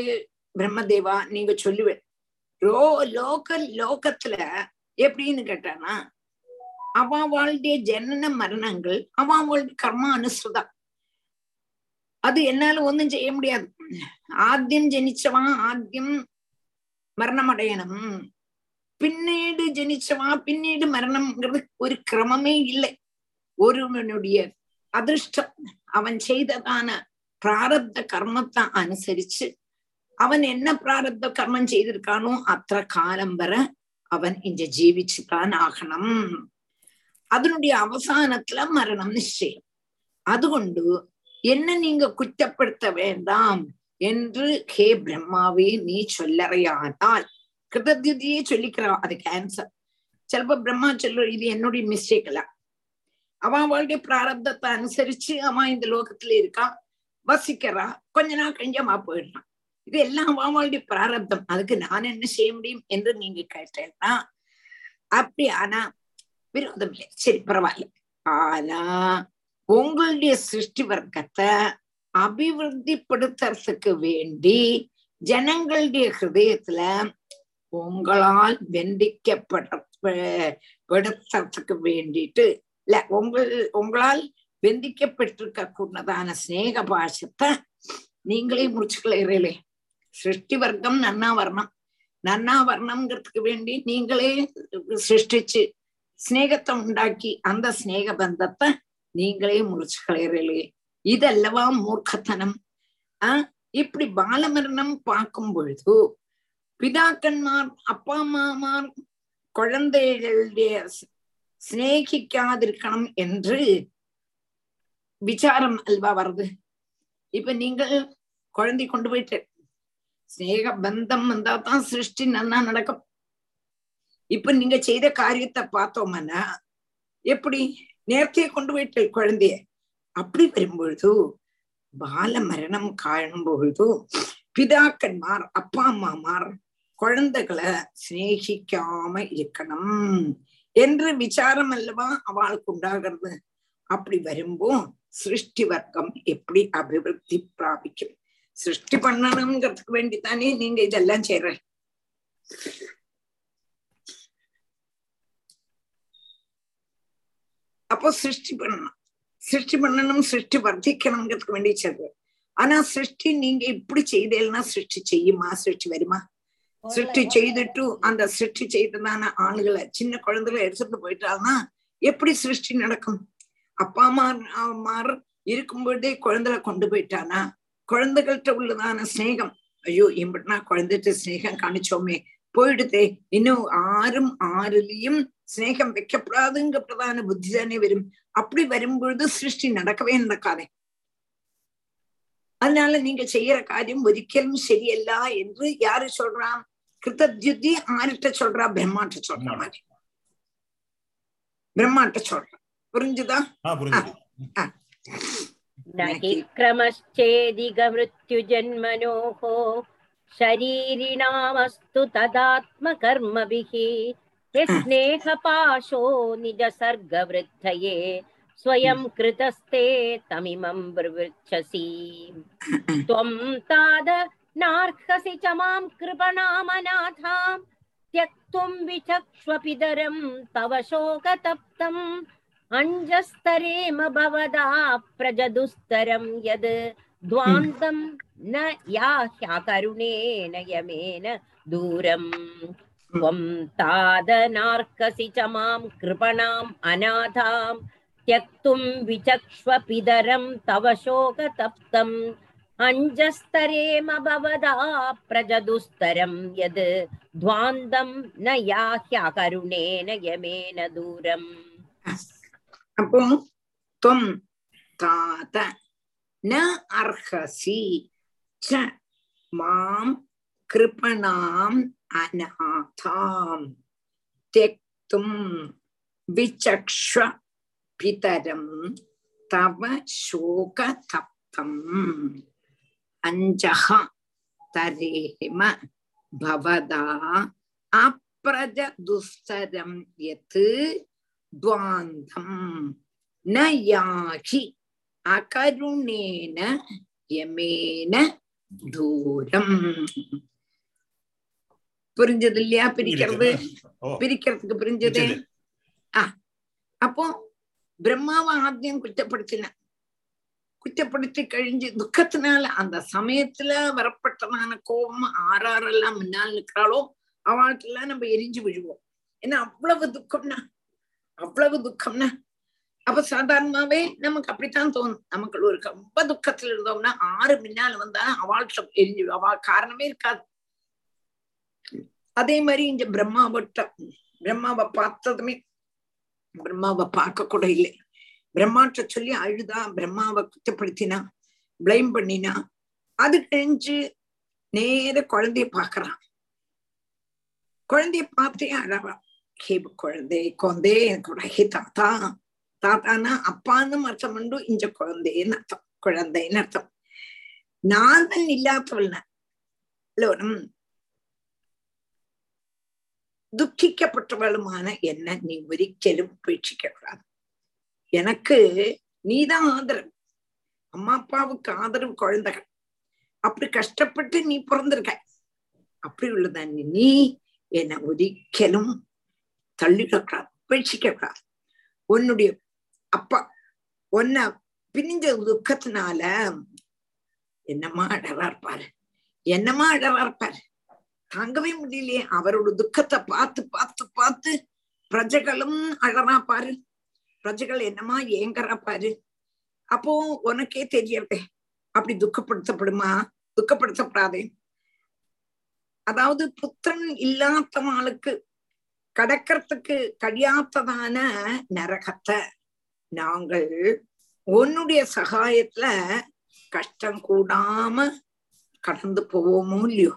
பிரம்மதேவா நீங்க சொல்லுவேன் ரோ லோக்கல் லோகத்துல எப்படின்னு கேட்டானா அவாவாளுடைய ஜனன மரணங்கள் அவாவாளுடைய கர்மா அனுசுதா அது என்னால ஒன்றும் செய்ய முடியாது. ஆத்தியம் ஜனிச்சவா ஆத்தியம் மரணம் அடையணும் பின்னீடு ஜனிச்சவா பின்னீடு மரணம்ங்கிறது ஒரு கிரமமே இல்லை. ஒருவனுடைய அதிர்ஷ்டம் அவன் செய்ததான பிராரப்த கர்மத்தை அனுசரிச்சு அவன் என்ன பிராரப்த கர்மம் செய்திருக்கானோ அத்த காலம் வர அவன் இங்க ஜீவிச்சுதான் ஆகணும். அதனுடைய அவசானத்துல மரணம் நிச்சயம். அதுகொண்டு என்ன நீங்க குற்றப்படுத்த வேண்டாம் என்று ஹே பிரம்மாவே நீ சொல்லறையானால் கிருதத்தியே சொல்லிக்கிறா அது கேன்சர் சிலப்போ பிரம்மா சொல்ற இது என்னுடைய மிஸ்டேக் எல்லாம் அவன் அவளுடைய பிராரப்தத்தை அனுசரிச்சு அவன் இந்த லோகத்துல இருக்கான் வசிக்கிறா கொஞ்ச நாள் கஞ்சமா போயிடுறான் இது எல்லாம் அவன் அவளுடைய பிராரப்தம் அதுக்கு நான் என்ன செய்ய முடியும் என்று நீங்க கேட்டேன்னா அப்படி ஆனா விரோதம் இல்லை சரி பரவாயில்ல ஆனா உங்களுடைய சிருஷ்டி வர்க்கத்தை அபிவிருத்திப்படுத்துறதுக்கு வேண்டி ஜனங்களுடைய ஹிருதயத்துல உங்களால் வெண்டிக்கப்படுறதுக்கு வேண்டிட்டு இல்ல உங்கள் உங்களால் வெந்திக்கப்பட்டிருக்க கூடதான சிநேக பாஷத்தை நீங்களே முடிச்சுக்கலையிறீங்களே சிருஷ்டி வர்க்கம் நன்னா வரணும் நன்னா வரணுங்கிறதுக்கு வேண்டி நீங்களே சிருஷ்டிச்சு ஸ்நேகத்தை உண்டாக்கி அந்த ஸ்நேக பந்தத்தை நீங்களே முடிச்சுக்கலையிறீங்களே இதல்லவா மூர்க்கத்தனம். ஆஹ் இப்படி பாலமரணம் பார்க்கும் பொழுது பிதாக்கன்மார் அப்பா அம்மாமார் குழந்தைகளுடைய சிநேகிக்காதிருக்கணும் என்று விசாரம் அல்வா வருது. இப்ப நீங்கள் குழந்தை கொண்டு போயிட்டு ஸ்நேக பந்தம் வந்தா தான் சிருஷ்டி நல்லா நடக்கும். இப்ப நீங்க செய்த காரியத்தை பார்த்தோம்னா எப்படி? நேர்த்தியை கொண்டு போயிட்டு குழந்தைய. அப்படி வரும்பொழுது பால மரணம் காணும் பொழுது பிதாக்கன்மார் அப்பா அம்மாமார் குழந்தைகளை சிநேகிக்காம இருக்கணும். என்று விசாரம் அல்லவா அவளுக்கு உண்டாகிறது? அப்படி வரும்போ சிருஷ்டி வர்க்கம் எப்படி அபிவிருத்தி பிராபிக்கும்? சிருஷ்டி பண்ணணுங்கிறதுக்கு வேண்டித்தானே நீங்க இதெல்லாம் செய்யற அப்போ சிருஷ்டி பண்ணணும். சிருஷ்டி பண்ணணும் சிருஷ்டி வர்த்திக்கணுங்கிறதுக்கு வேண்டி செய்றது ஆனா சிருஷ்டி நீங்க இப்படி செய்தேன்னா சிருஷ்டி செய்யுமா? சிருஷ்டி வருமா? சிருஷ்டி செய்துட்டு அந்த சிருஷ்டி செய்ததான ஆளுகளை சின்ன குழந்தைகளை எடுத்துட்டு போயிட்டாங்கன்னா எப்படி சிருஷ்டி நடக்கும்? அப்பா அம்மா மார் இருக்கும்போதே குழந்தைகளை கொண்டு போயிட்டானா? குழந்தைகள்கிட்ட உள்ளதான ஸ்நேகம் ஐயோ இப்படினா குழந்தைகிட்ட ஸ்நேகம் காணிச்சோமே. போயிடுதே. இன்னும் ஆறும் ஆறுலயும் ஸ்நேகம் வைக்கப்படாதுங்க பிரதான புத்தி தானே வரும். அப்படி வரும்பொழுது சிருஷ்டி நடக்கவே நடக்காதே. அதனால நீங்க செய்யற காரியம் ஒரிக்கலும் சரியல்ல என்று யாரு சொல்றான்? கிருத்தத்யுத்தி ஆர்கிட்ட சொல்றா பிரம்மாட்ட சொல்ற மாதிரி பிரம்மாட்ட சொல்றான் புரிஞ்சுதா न हि क्रमश्चेदिगमृत्युजन्मनोः शरीरिणामस्तु तदात्मकर्मभिः यस्नेहपाशो निजसर्गवृद्धये स्वयं कृतस्ते तमिमं प्रवृच्छसि त्वं ताद नार्हसि च मां कृपणामनाथां त्यक्तुं विचक्ष्वपितरं तव शोकतप्तम् अञ्जस्तरेम भवदा प्रजदुस्तरं यद् द्वान्तं न याह्याकरुणेन यमेन दूरम् त्वं तादनार्कसि च मां कृपणाम् अनाथां त्यक्तुं विचक्ष्वपितरं तव शोकतप्तम् अञ्जस्तरेम भवदा प्रजदुस्तरं यद् द्वान्तं न याह्याकरुणेन यमेन दूरम् அப்போ தொம் தாத ந அர்ஹசி ச மாம் கிருபணாம் அநாதாம் त्यक्तुं विचक्ष्व पितरं तव அஞ்சகா தரேம பவதா அப்ரஜ துஸ்தரம் எத்து துவாந்தம் ந யாஷி அகருணேன யமேன தூரம் புரிஞ்சது இல்லையா பிரிக்கிறது பிரிக்கிறதுக்கு புரிஞ்சது? அப்போ பிரம்மாவை ஆத்தியம் குற்றப்படுத்தின. குற்றப்படுத்தி கழிஞ்சு துக்கத்தினால அந்த சமயத்துல வரப்பட்டதான கோபம் ஆறாரெல்லாம் முன்னால் நிற்கிறாளோ அவளுக்கெல்லாம் நம்ம எரிஞ்சு விழுவோம். ஏன்னா அவ்வளவு துக்கம்னா அவ்வளவு துக்கம்னா அப்ப சாதாரணமாவே நமக்கு அப்படித்தான் தோணும். நமக்கு ஒரு ரொம்ப துக்கத்துல இருந்தோம்னா ஆறு முன்னால வந்தா அவள்கிட்ட எரிஞ்சு அவ காரணமே இருக்காது. அதே மாதிரி இங்க பிரம்மாவட்ட பிரம்மாவை பார்த்ததுமே பிரம்மாவை பார்க்க கூட இல்லை. பிரம்மாட்ட சொல்லி அழுதா பிரம்மாவை குத்தப்படுத்தினா பிளைம் பண்ணினா அது கழிஞ்சு நேர குழந்தைய பாக்குறான் குழந்தைய பார்த்தே அழறான் ஹே குழந்தை குழந்தை எனக்கு ஹே தாத்தா. தாத்தானா அப்பான்னு அர்த்தம் உண்டு இஞ்ச குழந்தைன்னு அர்த்தம். குழந்தைன்னு அர்த்தம். நான் தான் இல்லாதவள் துக்கிக்கப்பட்டவளுமான என்ன நீ ஒரிக்கலும் உபேட்சிக்க கூடாது. எனக்கு நீதான் ஆதரவு. அம்மா அப்பாவுக்கு ஆதரவு குழந்தைகள். அப்படி கஷ்டப்பட்டு நீ பிறந்திருக்க. அப்படி உள்ளதா நீ என்னை ஒரிக்கலும் தள்ளிடக்கூடாது உபேட்சிக்க உன்னுடைய அப்பா உன்னை பிரிஞ்ச துக்கத்தினால என்னம்மா அழகா இருப்பாரு. என்னம்மா அழகா இருப்பாரு. தாங்கவே முடியலையே. அவரோட துக்கத்தை பார்த்து பார்த்து பார்த்து பிரஜைகளும் அழறா பாரு பிரஜைகள் என்னமா ஏங்கற பாரு அப்போ உனக்கே தெரியறதே. அப்படி துக்கப்படுத்தப்படுமா? துக்கப்படுத்தப்படாதே. அதாவது புத்திரன் இல்லாதவாளுக்கு கடக்கிறதுக்கு கழியாத்ததான நரகத்தை நாங்கள் உன்னுடைய சகாயத்துல கஷ்டம் கூடாம கடந்து போவோமோ இல்லையோ?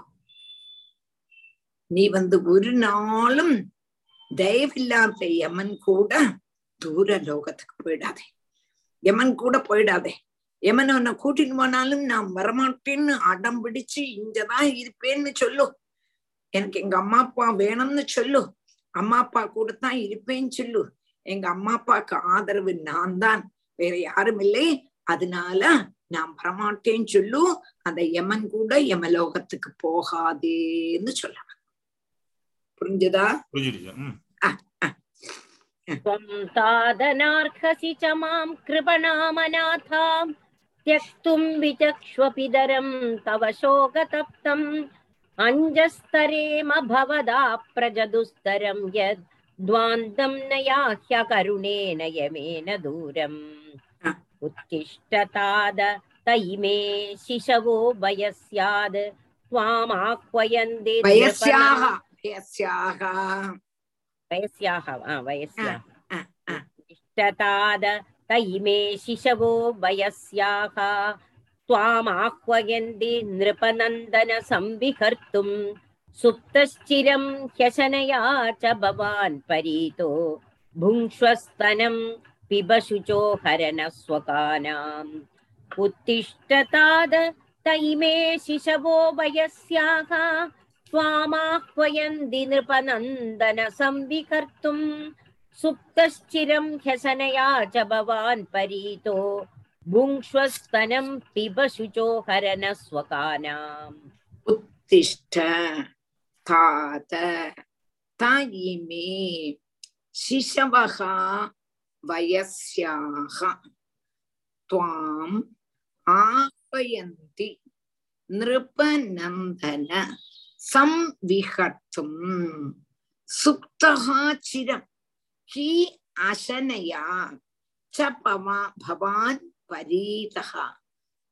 நீ வந்து ஒரு நாளும் தயவில்லாத யமன் கூட தூர லோகத்துக்கு போயிடாதே. யமன் கூட போயிடாதே. யமன் உன்னை கூட்டிட்டு போனாலும் நான் வரமாட்டேன்னு அடம் பிடிச்சு இங்கதான் இருப்பேன்னு சொல்லு. எனக்கு எங்க அம்மா அப்பா வேணும்னு சொல்லு. அம்மா அப்பா கூட தான் இருப்பேன்னு சொல்லு. எங்க அம்மா அப்பாவுக்கு ஆதரவு நான் தான் வேற யாரும் இல்லை. அதனால நான் வரமாட்டேன்னு சொல்லு. அந்த யமன் கூட யமலோகத்துக்கு போகாதேன்னு சொல்லலாம் புரிஞ்சுதா? त्वं तादनार्हसि च माँ कृपणामनाथां त्यक्तुं विचक्ष्वपिदरं तव शोकतप्तम् अञ्जस्तरेम भवदा प्रजदुस्तरं यद् द्वान्दं न याह्यकरुणेन यमेन दूरम्। उत्तिष्ठताद तैमे शिशवो वयस्याद् त्वामाह्वयन्ति वयस्याः। वयस्याः वयस्याः आ, वयस्याः इष्टताद तैमे शिशवो वयस्याः त्वामाह्वयन्ति नृपनन्दन संविहर्तुम् सुप्तश्चिरं ह्यशनया च भवान् परीतो भुङ्क्ष्वस्तनं पिबशुचो हरनस्वकानाम् उत्तिष्ठताद तैमे शिशवो वयस्याः त्वामाह्वयन्ति नृपनन्दन संविकर्तुम् सुप्तश्चिरं ह्यसनया च भवान् परीतो भुङ्क्ष्वस्तनं पिबशुचो हरनस्वकानाम् उत्तिष्ठ तात तायिमे शिशवः वयस्याः त्वाम् आह्वयन्ति नृपनन्दन संविहर्तुम् सुप्तः चिरं अशनया च भवान् परीतः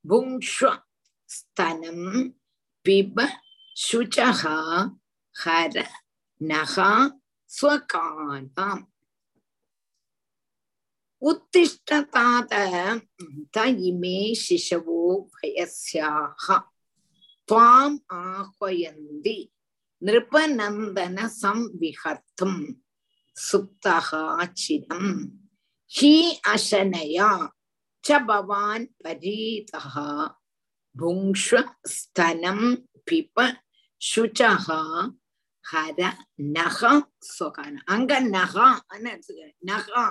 भुङ्क्ष्व हर नः स्वकानाम् उत्तिष्ठतात इमे शिशवो वयस्याः துவாம் ஆஹ்வயந்தி நிருபநந்தன சம்விஹத்தும் சுப்தகாச்சிதம் ஹீ அசனயா ச பவான் பரீதா புங்ஷ ஸ்தனம் பிப சுச்சகா ஹர நக சொகன அங்க நகா நகா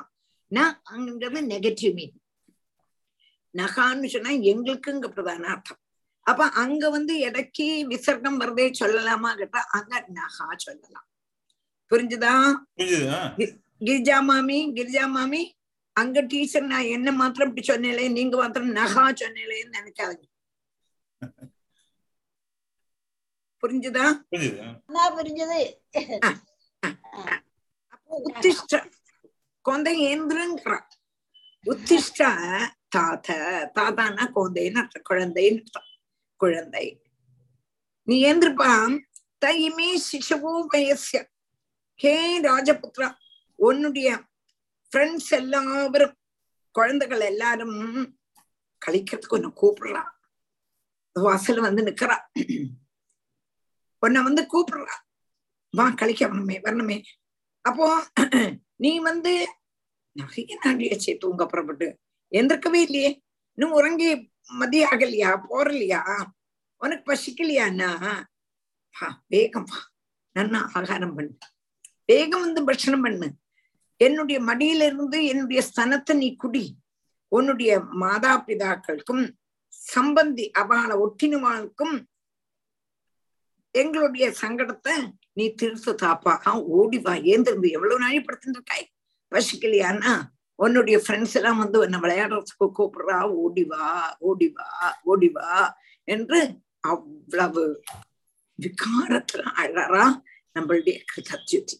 ந அங்கன்றது நெகட்டிவ் மீன் நகான்னு சொன்னா எங்களுக்குங்க பிரதான அர்த்தம். அப்ப அங்க வந்து இடைக்கு விசர்க்கம் வருதே சொல்லலாமா கேட்டா அங்க நகா சொல்லலாம். புரிஞ்சுதா? கிரிஜா மாமி கிரிஜா மாமி அங்க டீச்சர் நான் என்ன மாத்திரம் இப்படி சொன்னேன் நீங்க மாத்திரம் நகா சொன்னேன்னு நினைக்காதீங்க. புரிஞ்சுதா? புரிஞ்சது. அப்போ உத்திஷ்ட கொந்தை ஏந்திரங்கிற உத்திஷ்ட தாத்த தாத்தானா குழந்தைன்னு அர்த்தம். குழந்தை. நீ ஏந்திருப்பான் தைமே சிசுவோ வயசிய ஹே ராஜபுத்ரா உன்னுடைய ஃப்ரெண்ட்ஸ் எல்லாரும் குழந்தைகள் எல்லாரும் கழிக்கிறதுக்கு உன்னை கூப்பிடுறா. வாசல் வந்து நிக்கிறா. உன்னை வந்து கூப்பிடுறா. வா கழிக்க வரணுமே வரணுமே. அப்போ நீ வந்து நிறைய நாடியாச்சு தூங்க புறப்பட்டு எந்திருக்கவே இல்லையே. இன்னும் உறங்கி மதிய ஆகலையா போறலையா உனக்கு பசிக்கலையான்னா வேகம் வா நன்னா ஆகாரம் பண்ணு வேகம் வந்து பட்சணம் பண்ணு என்னுடைய மடியில இருந்து என்னுடைய ஸ்தனத்தை நீ குடி உன்னுடைய மாதா பிதாக்களுக்கும் சம்பந்தி அவளை ஒட்டினுவாளுக்கும் எங்களுடைய சங்கடத்தை நீ திருத்து தாப்பா ஓடிவா ஏந்திருந்து எவ்வளவு நாளை படுத்துட்டு இருக்காய் பசிக்கலையான்னா உன்னுடைய ஃப்ரெண்ட்ஸ் எல்லாம் வந்து உன்னை விளையாடுறதுக்கு கூப்பிடுறா ஓடி வா ஓடி வா ஓடி வா என்று அவ்வளவு விகாரத்துல அழறா நம்மளுடைய கிருதத்யுதி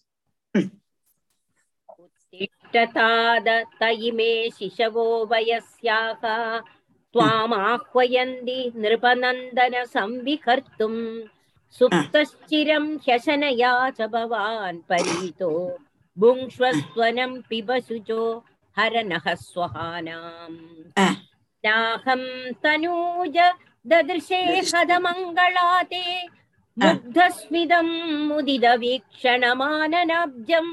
उत्तिष्ठताद तयिमे शिशवो वयस्याः त्वामाह्वयन्ति नृपनन्दन संविकर्तुम् सुप्तश्चिरं ह्यशनया च भवान् परीतो भुङ्क्ष्वस्त्वनं पिब शुचो हरनः स्वहानाम् नाहं तनूज ददृशे हदमङ्गलाते मुग्धस्मिदं मुदितवीक्षणमाननाब्जम्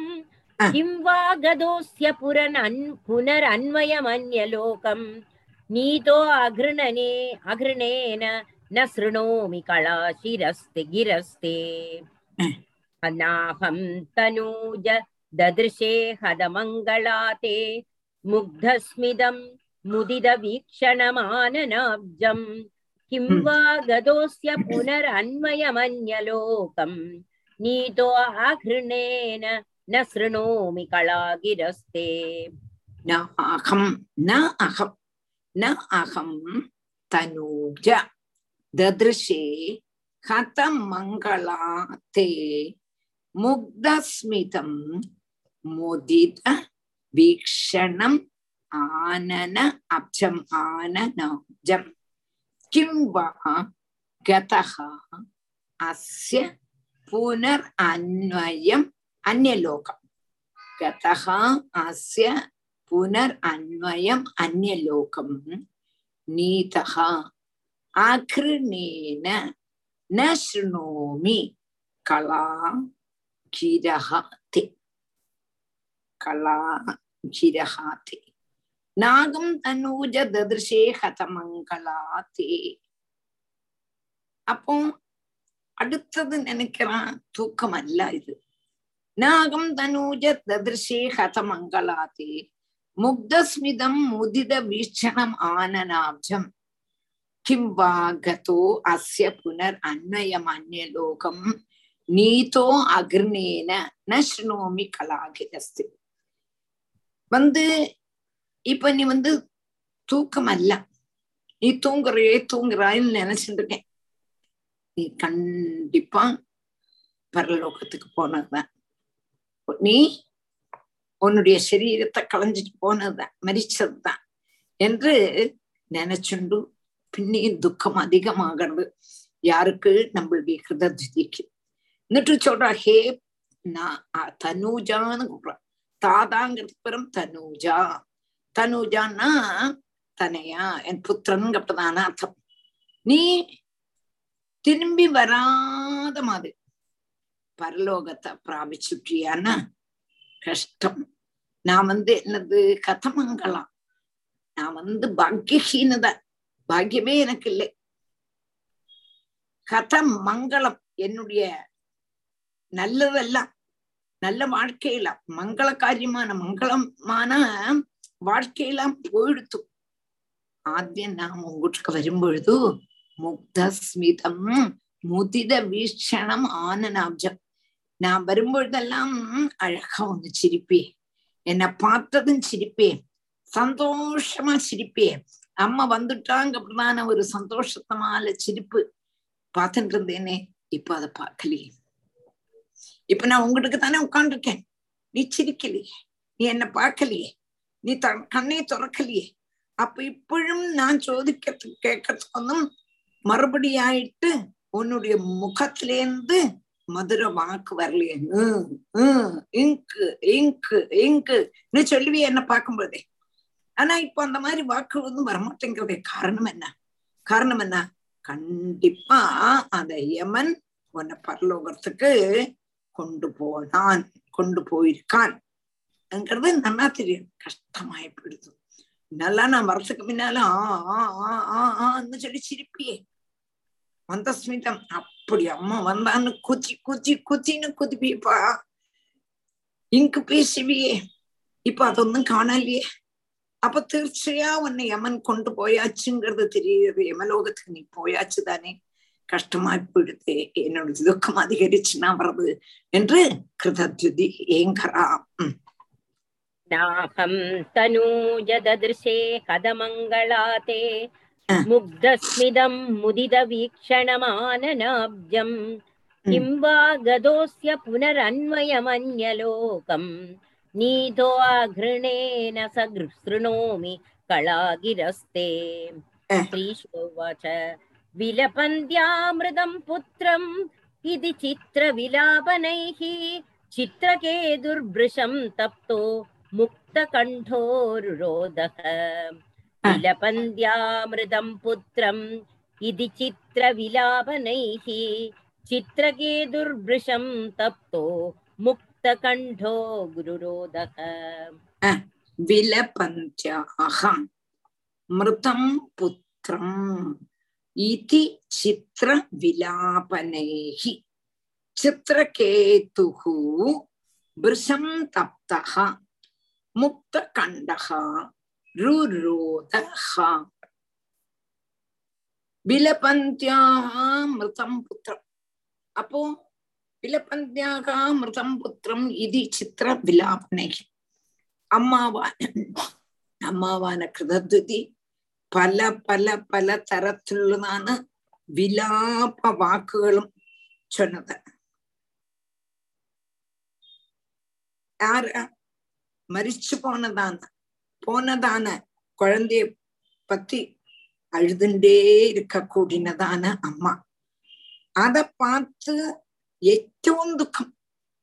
किं वा गदोऽस्य पुरनन् पुनरन्वयमन्यलोकम् नीतो अघृणने अघृणेन न शृणोमि कलाशिरस्ते गिरस्ते अनाहं तनूज ददृशे हदमङ्गलाते मुग्धस्मिदं मुदितवीक्षणमाननाब्जम् किं वा गदोऽस्य पुनरन्वयमन्यलोकम् नीतो अघृणेन न शृणोमि कलागिरस्ते। न अहं न अहं न अहं तनूज ददृशे हतमङ्गला ते मुग्धस्मितं मुदित வீக்ஷணம் ஆனன அப்ஜம் ஆனநாப்ஜம் கிம் வா கதகா அஸ்ய புனர் அன்வயம் அந்நியலோகம் கதகா அஸ்ய புனர் அன்வயம் அந்நியலோகம் நீதகா ஆக்ருணேன ந ஸ்ருணோமி கலா கிரஹா தே கலா ஜிரஹாத்தே நாகம் தனூஜ ததிருஷே ஹதமங்களாத்தே அப்போ அடுத்தது நினைக்கிறான் தூக்கம் அல்ல இது நாகம் தனூஜ ததிருஷே ஹதமங்களாத்தே முக்தஸ்மிதம் முதித வீட்சணம் ஆனநாப்ஜம் கிம் வா கதோ அஸ்ய புனர் அன்வயம் அந்நியலோகம் நீதோ அகிர்ணேன ந ஸ்ருணோமி கலாகிரஸ்து வந்து இப்ப நீ வந்து தூக்கம் அல்ல நீ தூங்குறையே தூங்குறாயின்னு நினைச்சிட்டு இருக்கேன் நீ கண்டிப்பா பரலோகத்துக்கு போனதுதான் நீ உன்னுடைய சரீரத்தை களைஞ்சிட்டு போனதுதான் மரிச்சதுதான் என்று நினைச்சுண்டு பின்னையும் துக்கம் அதிகமாகிறது யாருக்கு நம்மளுடைய ஹிருதத்விதிக்கு എന്നിട്ട് சொல்றா ஹே நான் தனூஜான்னு கூப்பிடுறான் தாதாங்கிறது பிறம் தனூஜா. தனுஜான்னா தனையா என் புத்திரன்கப்பதான அர்த்தம். நீ திரும்பி வராத மாதிரி. பரலோகத்தை பிராபிச்சுட்டியான்னா கஷ்டம். நான் வந்து என்னது? கதமங்கலாம். நான் வந்து பாக்கியஹீனத பாக்கியமே எனக்கு இல்லை. கதம் மங்களம் என்னுடைய நல்லதெல்லாம் நல்ல வாழ்க்கையில மங்கள காரியமான மங்களமான வாழ்க்கையெல்லாம் போயிடுத்து. ஆத்தியம் நாம் உங்கூட்டுக்கு வரும்பொழுது முக்தஸ்மிதம் முதித வீஷணம் ஆனநாப்ஜம் நான் வரும்பொழுதெல்லாம் அழகா ஒண்ணு சிரிப்பேன். என்னை பார்த்ததும் சிரிப்பேன். சந்தோஷமா சிரிப்பேன். அம்மா வந்துட்டாங்க அப்படிதான ஒரு சந்தோஷத்தமான சிரிப்பு. பார்த்துட்டு இருந்தேனே இப்ப அதை பார்க்கலையே. இப்ப நான் உங்களுக்கு தானே உட்காந்துருக்கேன் நீ சிரிக்கலையே. நீ என்ன பார்க்கலையே. நீ த கண்ணை துறக்கலையே. அப்ப இப்பழும் நான் சோதிக்கிறதுக்கு கேட்கறதுக்கு மறுபடியாயிட்டு உன்னுடைய முகத்திலேருந்து மதுர வாக்கு வரலையே. இங்கு இங்கு இங்கு. நீ சொல்லுவிய என்ன பார்க்கும்போதே ஆனா இப்ப அந்த மாதிரி வாக்கு வந்து வரமாட்டேங்கிறதே காரணம் என்ன? காரணம் என்ன? கண்டிப்பா அந்த யமன் உன்னை பரலோகத்துக்கு கொண்டு போனான் கொண்டு போயிருக்கான் என்கிறது நல்லா தெரியும் கஷ்டமாயி போயிடுது. நல்லா நான் வரத்துக்கு முன்னால ஆன்னு சொல்லி சிரிப்பியே மந்தஸ்மிதம் அப்படி அம்மா வந்தான்னு குச்சி குச்சி குச்சின்னு குதிப்பியப்பா இங்கு பேசுவியே இப்ப அதொன்னும் காணலையே அப்ப தீர்ச்சியா உன்னை யமன் கொண்டு போயாச்சுங்கிறது தெரியுது. யமலோகத்துக்கு நீ போயாச்சு தானே கஷ்டமாய் போயிடுது என்னோட துக்கம் அதிகரிச்சுனா வர்றது என்று கிருதத்யுதி ஏங்கரா नाहं तनूजददृशे कदमङ्गलाते मुग्धस्मिदं मुदितवीक्षणमाननाब्जम् किं वा गदोऽस्य पुनरन्वयमन्यलोकम् नीतो आघृणेन स शृणोमि कलागिरस्ते श्रीशोवाच विलपन्त्यामृतं पुत्रम् इति चित्रविलापनैः चित्रके दुर्भृशं तप्तो मुक्तकण्ठोरुरोदः विलपन्द्यामृतं पुत्रम् इति चित्रविलापनैः चित्रके दुर्भृशं तप्तो मुक्तकण्ठो गुरुरोदः विलपन्त्याः मृतं पुत्रम्। இதி சித்திர விலாபனைகி சித்திரகேத்துகு பிருஷம் தப்தா முக்த கண்டகா ருரோதகா விலபந்தியாமிருதம் புத்திரம் அப்போ விலபந்தியாகாமிருதம் புத்திரம் இது சித்திர விலாபனைகி அம்மாவான அம்மாவான கிருதத்வதி പല പല പല തരത്തിലുള്ളതാണ് വിലാപ വാക്കുകളും ചൊന്നത് ആര മരിച്ചു പോണതാണ് പോണതാണ് കുഴന്തയെ പറ്റി അഴുതുണ്ടേ ഇരിക്ക കൂടിനതാണ് അമ്മ அதை பார்த்து ஏற்றவும் துக்கம்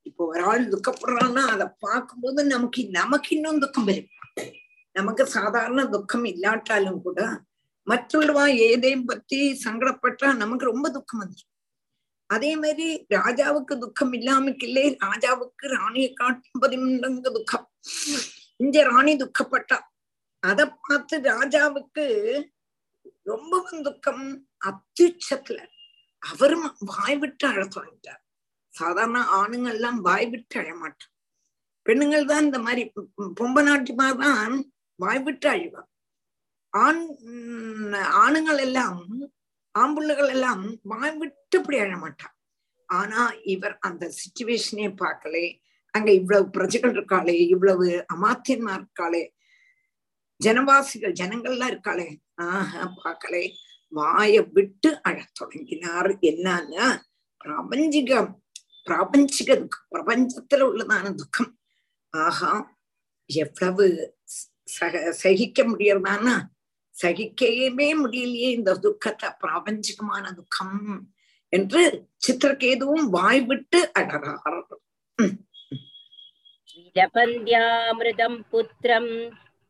இப்போ ஒரு ஆள் துக்கப்படுறான்னா அதை பார்க்கும்போது நமக்கு நமக்கு இன்னும் துக்கம் வரும் நமக்கு சாதாரண துக்கம் இல்லாட்டாலும் கூட மற்றவா ஏதையும் பத்தி சங்கடப்பட்டா நமக்கு ரொம்ப துக்கம் வந்துடும் அதே மாதிரி ராஜாவுக்கு துக்கம் இல்லாமக்கில்லே ராஜாவுக்கு ராணியை காட்டும் பதிமூன்றங்க துக்கம். இங்க ராணி துக்கப்பட்டா. அத பார்த்து ராஜாவுக்கு ரொம்பவும் துக்கம் அத்தியுச்சத்துல. அவரும் வாய் விட்டு அழ தொடங்கிட்டார். சாதாரண ஆணுங்க எல்லாம் வாய் விட்டு அழமாட்டான் பெண்ணுங்கள் தான் இந்த மாதிரி பொம்ப நாட்டிமா வாய்விட்டு வாய் அழிவா ஆண் ஆணுங்கள் எல்லாம் ஆம்புள்ளைகள் எல்லாம் வாய் விட்டு அப்படி அழமாட்டான் ஆனா இவர் அந்த சிச்சுவேஷனே பார்க்கலே. அங்க இவ்வளவு பிரஜைகள் இருக்காளே இவ்வளவு அமாத்தியன்மா இருக்காளே. ஜனவாசிகள் ஜனங்கள்லாம் இருக்காளே. ஆஹ் பார்க்கலே. வாய விட்டு அழத் தொடங்கினார். என்னன்னா பிரபஞ்சிகம். பிராபஞ்சிக துக்கம். பிரபஞ்சத்துல உள்ளதான துக்கம். ஆஹா எவ்வளவு சக சகிக்க முடியறதான்னா சகிக்கவே முடியலையே இந்த துக்கத்தை பிராபஞ்சிகமான துக்கம் என்று சித்திரகேதுவும் வாய் விட்டு அடரார் விலபந்தியாமிருதம் புத்திரம்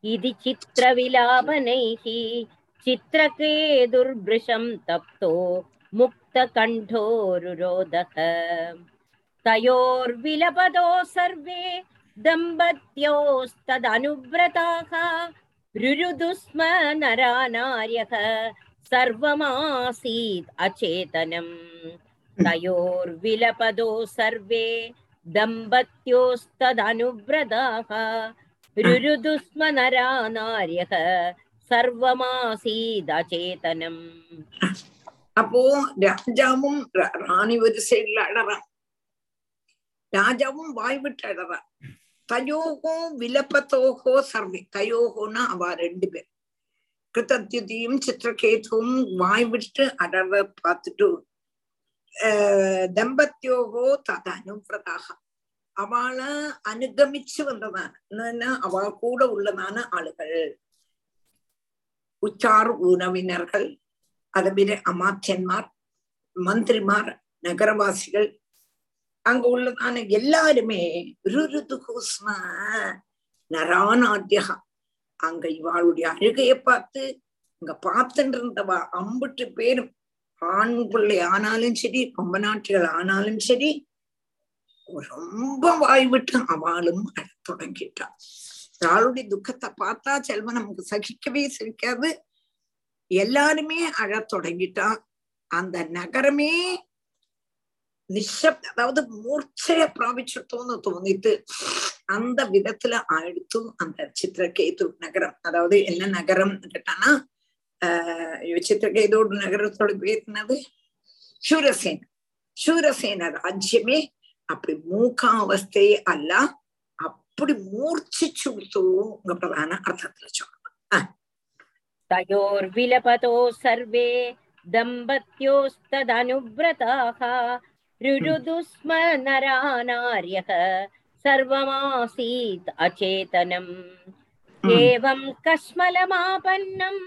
இது சித்திர விலாபனைகி சித்திரகேதுர்பிருஷம் தப்தோ முக்த கண்டோருரோதக தயோர்விலபதோ சர்வே दम्पत्योस्तदनुव्रताः रुरुदुस्म नरा नार्यः सर्वमासीत् अचेतनम् तयोर्विलपदो सर्वे दम्पत्योस्तदनुव्रताः रुरुदुस्म नरा नार्यः சர்வமாசீத் அச்சேதனம் அப்போ ராஜாவும் ராணி ஒரு சைடுல அழறான் ராஜாவும் வாய் விட்டு அழறான் தயோகோ விலபத்தோகோ சர்வே தயோகோன்னா அவ ரெண்டு பேர் கிருத்தத்யுதியும் சித்திரகேதுவும் வாய் விட்டு அடவ பார்த்துட்டு தம்பத்தியோகோ தத அனுபிரதாக அவளை அனுகமிச்சு வந்ததான அவ கூட உள்ளதான ஆளுகள் உச்சார் உணவினர்கள் அதுபிர அமாத்தியன்மார் மந்திரிமார் நகரவாசிகள் அங்க உள்ளதான எல்லாருமே ருருதுகுஸ்ம நராநாத்தியகா அங்க இவாளுடைய அழுகைய பார்த்து அங்க பார்த்துட்டு இருந்தவா அம்பிட்டு பேரும். ஆண் பிள்ளை ஆனாலும் சரி கொம்ப நாட்டுகள் ஆனாலும் சரி ரொம்ப வாய் விட்டு அவளும் அழ தொடங்கிட்டான் அவளுடைய துக்கத்தை பார்த்தா செல்வம் நமக்கு சகிக்கவே சகிக்காது. எல்லாருமே அழத் தொடங்கிட்டான் அந்த நகரமே നിശബ്ദ അതാവത് മൂർച്ചയെ പ്രാപിച്ചിട്ടോന്ന് തോന്നിട്ട് அந்த விதத்துல ஆயிடுத்தும் அந்த சித்திரகேது நகரம் அதாவது என்ன நகரம் கேட்டானா சித்திரகேதோட நகரத்தோட பேர் என்னது சூரசேன சூரசேன ராஜ்யமே அப்படி மூக்காவஸ்தை அல்ல அப்படி மூர்ச்சிச்சு கொடுத்தோங்க பிரதான அர்த்தத்துல சொல்லலாம் தயோர் விலபதோ சர்வே தம்பத்யோஸ்ததனுவிரதாக स्म नरा नार्यः सर्वमासीत् अचेतनम् एवं कश्मलमापन्नं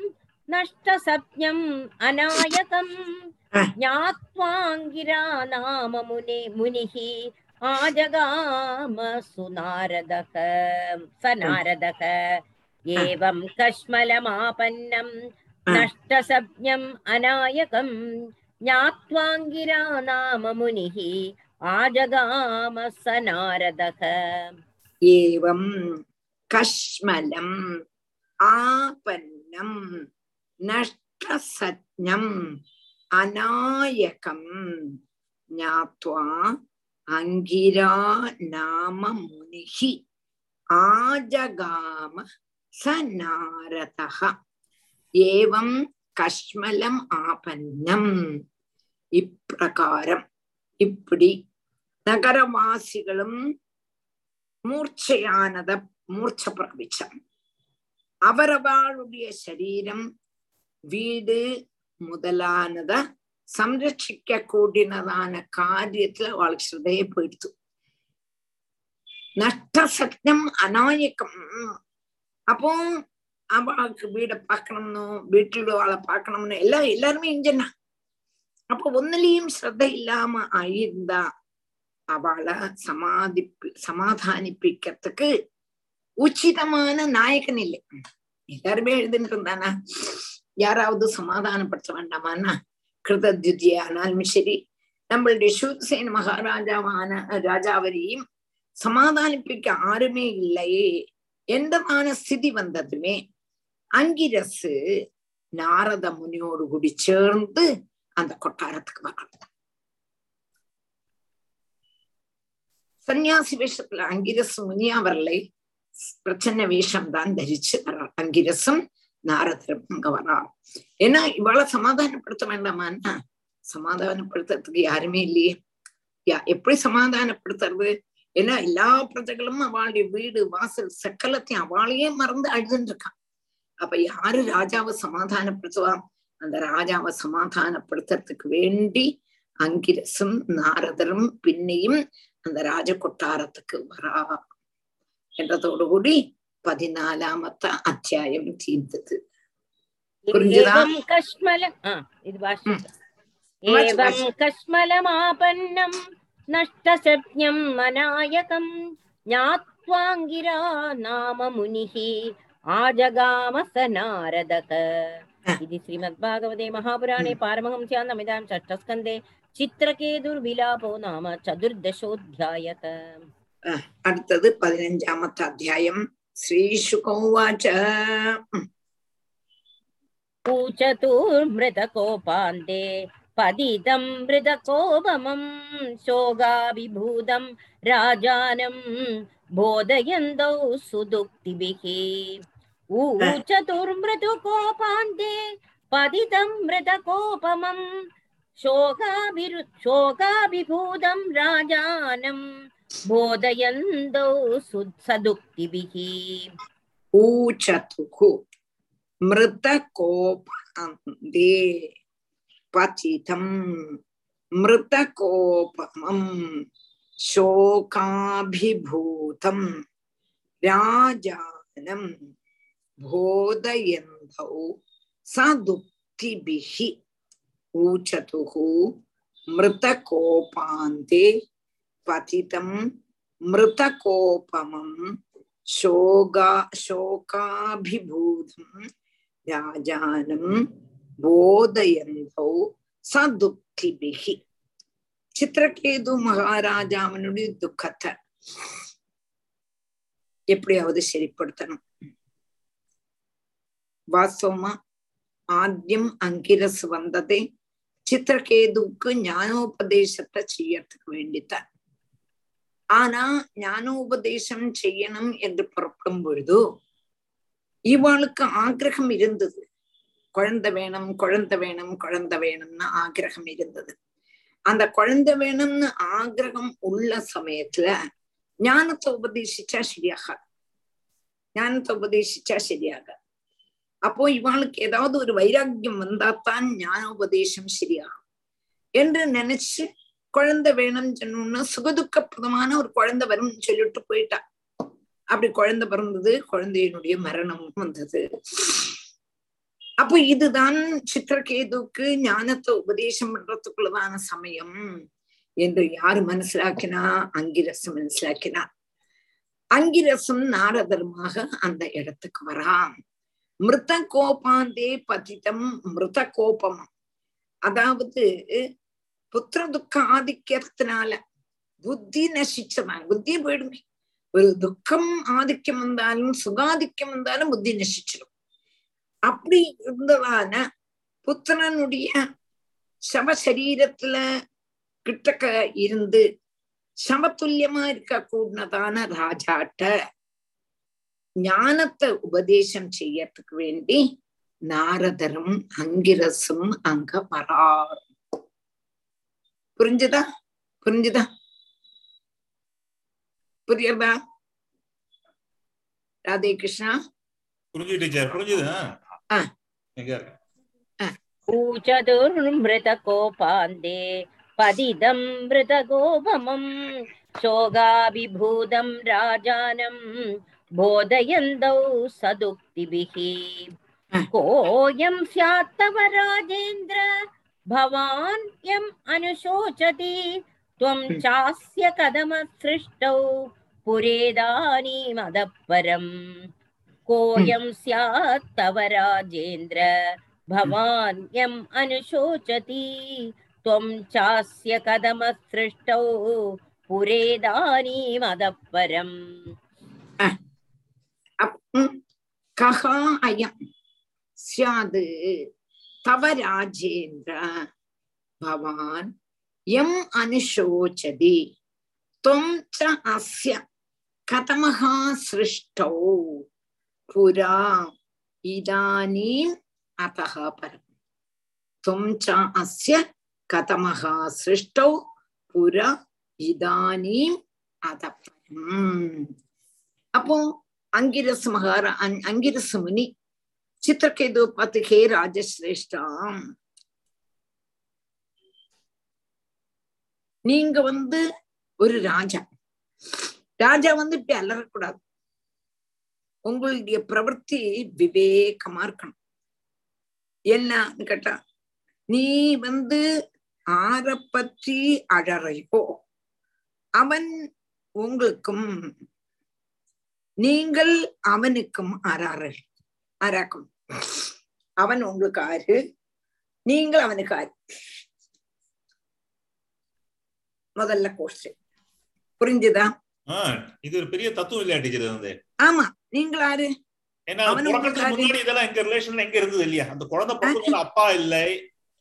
नष्टसप्ज्ञम् अनायकम् ज्ञात्वाङ्गिरा नाम मुने मुनिः आजगाम सुनारदः स नारदः एवं कश्मलमापन्नं नष्टसप्ज्ञम् अनायकम् ज्ञात्वाङ्गिरा नाम मुनिः आजगाम स नारदः एवं कश्मलम् आपन्नं नष्टसज्ञम् अनायकम् ज्ञात्वा अङ्गिरा नाम मुनिः आजगाम स नारदः एवं கஷ்மலம் ஆபன்னம் இப்பிரகாரம் இப்படி நகரவாசிகளும் மூர்ச்சையானத மூர்ச்ச பிராபிச்சான் அவரவாளுடைய சரீரம் வீடு முதலானத സംരക്ഷിക്ക കൂടിനതാന കാര്യത്തില് അവൾക്ക് ശ്രദ്ധയെ പോയിടുത്തു நஷ்டசக்னம் அநாயக்கம் அப்போ அவளுக்கு வீடை பார்க்கணும்னும் வீட்டில் அவளை பார்க்கணும்னு எல்லாம் எல்லாருமே இஞ்சனா அப்ப ஒன்னுலயும் ஸ்ரத்த இல்லாம ஆயிருந்தா அவளை சமாதிப்பு சமாதானிப்பிக்கிறதுக்கு உச்சிதமான நாயகன் இல்லை. எல்லாருமே எழுதுன்னு இருந்தானா? யாராவது சமாதானப்படுத்த வேண்டாமான்னா? கிருதத்யுதியானாலும் சரி நம்மளுடைய சூத்சேன மகாராஜாவான ராஜாவரையும் சமாதானிப்பிக்க ஆருமே இல்லையே எந்தமான ஸ்திதி வந்ததுமே அங்கிரசு நாரத முனியோடு கூடி சேர்ந்து அந்த கொட்டாரத்துக்கு வரணும் சன்னியாசி வேஷத்துல அங்கிரசு முனியா வரலை பிரச்சனை வேஷம் தான் தரிச்சு வர்றார் அங்கிரசும் நாரதரும் அங்க வரா ஏன்னா இவளை சமாதானப்படுத்த வேண்டாமான்னா சமாதானப்படுத்துறதுக்கு யாருமே இல்லையே. யா எப்படி சமாதானப்படுத்துறது? ஏன்னா எல்லா பிரஜைகளும் அவளுடைய வீடு வாசல் சக்கலத்தையும் அவளையே மறந்து அழுதுன்னு இருக்கான். அப்ப யாரு ராஜாவை சமாதானப்படுத்துவா? அந்த ராஜாவை சமாதானப்படுத்துறதுக்கு வேண்டி அங்கிரசும் நாரதரும் பின்னியும் அந்த ராஜ கொட்டாரத்துக்கு வரா என்றதோடு கூடி பதினாலாமத்த அத்தியாயம் தீர்ந்தது. புரிஞ்சுதா? கஷ்மலமாபன்னம் நஷ்டசப்ஞம் மநாயகம் ஞாத்வாங்கிரா நாம முனிகி एवं வாசி. कश्मलमापन्नं नष्टसज्ञम् अनायकम् ज्ञात्वाङ्गिरा नाम मुनिः आजगाम स नारदः इति श्रीमद्भागवते महापुराणे पारमहंस्यान्दमिदां षष्ठस्कन्धे चित्रकेतुर्विलापो नाम चतुर्दशोऽध्यायः അടുത്തത് പതിനഞ്ചാമത്തെ അധ്യായം ശ്രീശുകോവാച पूचतुर्मृतकोपान्ते पतितं मृतकोपमं शोगाभिभूतं राजानं बोधयन्तौ सुदुक्तिभिः ऊचतुर्मृदुकोपान्ते पतितं मृतकोपमं शोकाभिरु शोकाभिभूतं राजानं बोधयन्तौ सुत्सदुक्तिभिः ऊचतुः मृतकोपान्ते पतितं मृतकोपमं शोकाभिभूतं राजानं போதயந்தௌ சதுப்திபிஹி ஊச்சதுகு மிருதகோபாந்தே பதிதம் மிருதகோபமம் சோகா சோகாபிபூதம் ராஜானம் போதயந்தௌ சதுப்திபிஹி சித்திரகேது மகாராஜாவனுடைய துக்கத்தை எப்படியாவது சரிப்படுத்தணும் வாஸ்தவமா ஆദ്യം அங்கிரஸ் வந்ததே. சித்திரகேதுவுக்கு ஞானோபதேசத்தை செய்யறதுக்கு வேண்டித்தான். ஆனா ஞானோபதேசம் செய்யணும் என்று புறப்படும் பொழுது இவாளுக்கு ஆக்கிரகம் இருந்தது. குழந்தை வேணும் குழந்தை வேணும் குழந்தை வேணும்னு ஆக்கிரகம் இருந்தது. அந்த குழந்தை வேணும்னு ஆக்கிரகம் உள்ள சமயத்துல ஞானத்தை உபதேசிச்சா சரியாகாது. ஞானத்தை உபதேசிச்சா சரியாகாது. அப்போ இவாளுக்கு ஏதாவது ஒரு வைராக்கியம் வந்தாத்தான் ஞானோபதேசம் சரியாகும். என்று நினைச்சு குழந்தை வேணும்னு சொன்னோம்னா சுகதுக்கப்பிரதமான ஒரு குழந்தை வரும்னு சொல்லிட்டு போயிட்டா. அப்படி குழந்தை பிறந்தது குழந்தையினுடைய மரணம் வந்தது. அப்போ இதுதான் சித்திரகேதுக்கு ஞானத்தை உபதேசம் பண்றதுக்குள்ளதான சமயம் என்று யாரு மனசிலாக்கினா? அங்கிரசம் மனசிலாக்கினா. அங்கிரசம் நாரதர்மாக அந்த இடத்துக்கு வரான். மிருத கோபாந்தே பதிதம் மிருத கோபம் அதாவது புத்திர துக்க ஆதிக்கத்தினால புத்தி நசிச்சதான் புத்தி போயிடுமே. ஒரு துக்கம் ஆதிக்கம் வந்தாலும் சுகாதிக்கம் வந்தாலும் புத்தி நசிச்சிடும். அப்படி இருந்ததான புத்திரனுடைய சவசரீரத்துல கிட்டக்க இருந்து சமத்துல்யமா இருக்க கூடதான ராஜாட்ட ஞானத்தை உபதேசம் செய்யறதுக்கு வேண்டி நாரதரும் அங்கிரசும் அங்க வரார். புரிஞ்சுதா? புரிஞ்சுதா? புரியுதா ராதே கிருஷ்ணா. புரிஞ்சு டீச்சர். புரிஞ்சுதா? பூச்சதுர்மிருதகோபாந்தே பதிதம் மிருதகோபமம் சோகாபிபூதம் ராஜானம் बोधयन्तौ सदुक्तिभिः कोऽयं स्यात् तव राजेन्द्र भवान् यम् अनुशोचति त्वं चास्य कदमसृष्टौ पुरेदानीमदः परम् कोऽयं स्यात् तव राजेन्द्र भवान् यम् अनुशोचति त्वं चास्य कदमसृष्टौ पुरेदानीमदः ககா அயம் சியாது தவ ராஜேந்திர பவான் எம் அனுஷோச்சதி தொம் ச அஸ்ய கதமகா சிருஷ்டோ புரா இதானீம் அத்தக பரம் தொம் ச அஸ்ய கதமகா சிருஷ்டோ புரா இதானீம் அத பரம் அப்போ அங்கிரஸ் மகாரா அங்கிரஸ் முனி. சித்திரகேது பார்த்து ஹே ராஜசிரேஷ்டாம் நீங்க வந்து ஒரு ராஜா. ராஜா வந்து இப்படி அலறக்கூடாது. உங்களுடைய பிரவர்த்தி விவேகமா இருக்கணும். என்னன்னு கேட்டா நீ வந்து ஆரை பற்றி அழறையோ அவன் உங்களுக்கும் நீங்கள் அவனுக்கும் ஆறார்கள். ஆராக்கும் அவன் உங்களுக்கு ஆறு. நீங்கள் அவனுக்கு ஆறு. முதல்ல கோஷம் புரிஞ்சுதா? இது ஒரு பெரிய தத்துவம் இல்லையா டீச்சர் வந்து ஆமா நீங்கள் ஆறு. முன்னாடி இதெல்லாம் எங்க ரிலேஷன்ல எங்க இருந்தது இல்லையா? அந்த குழந்தை பிறந்த அப்பா இல்லை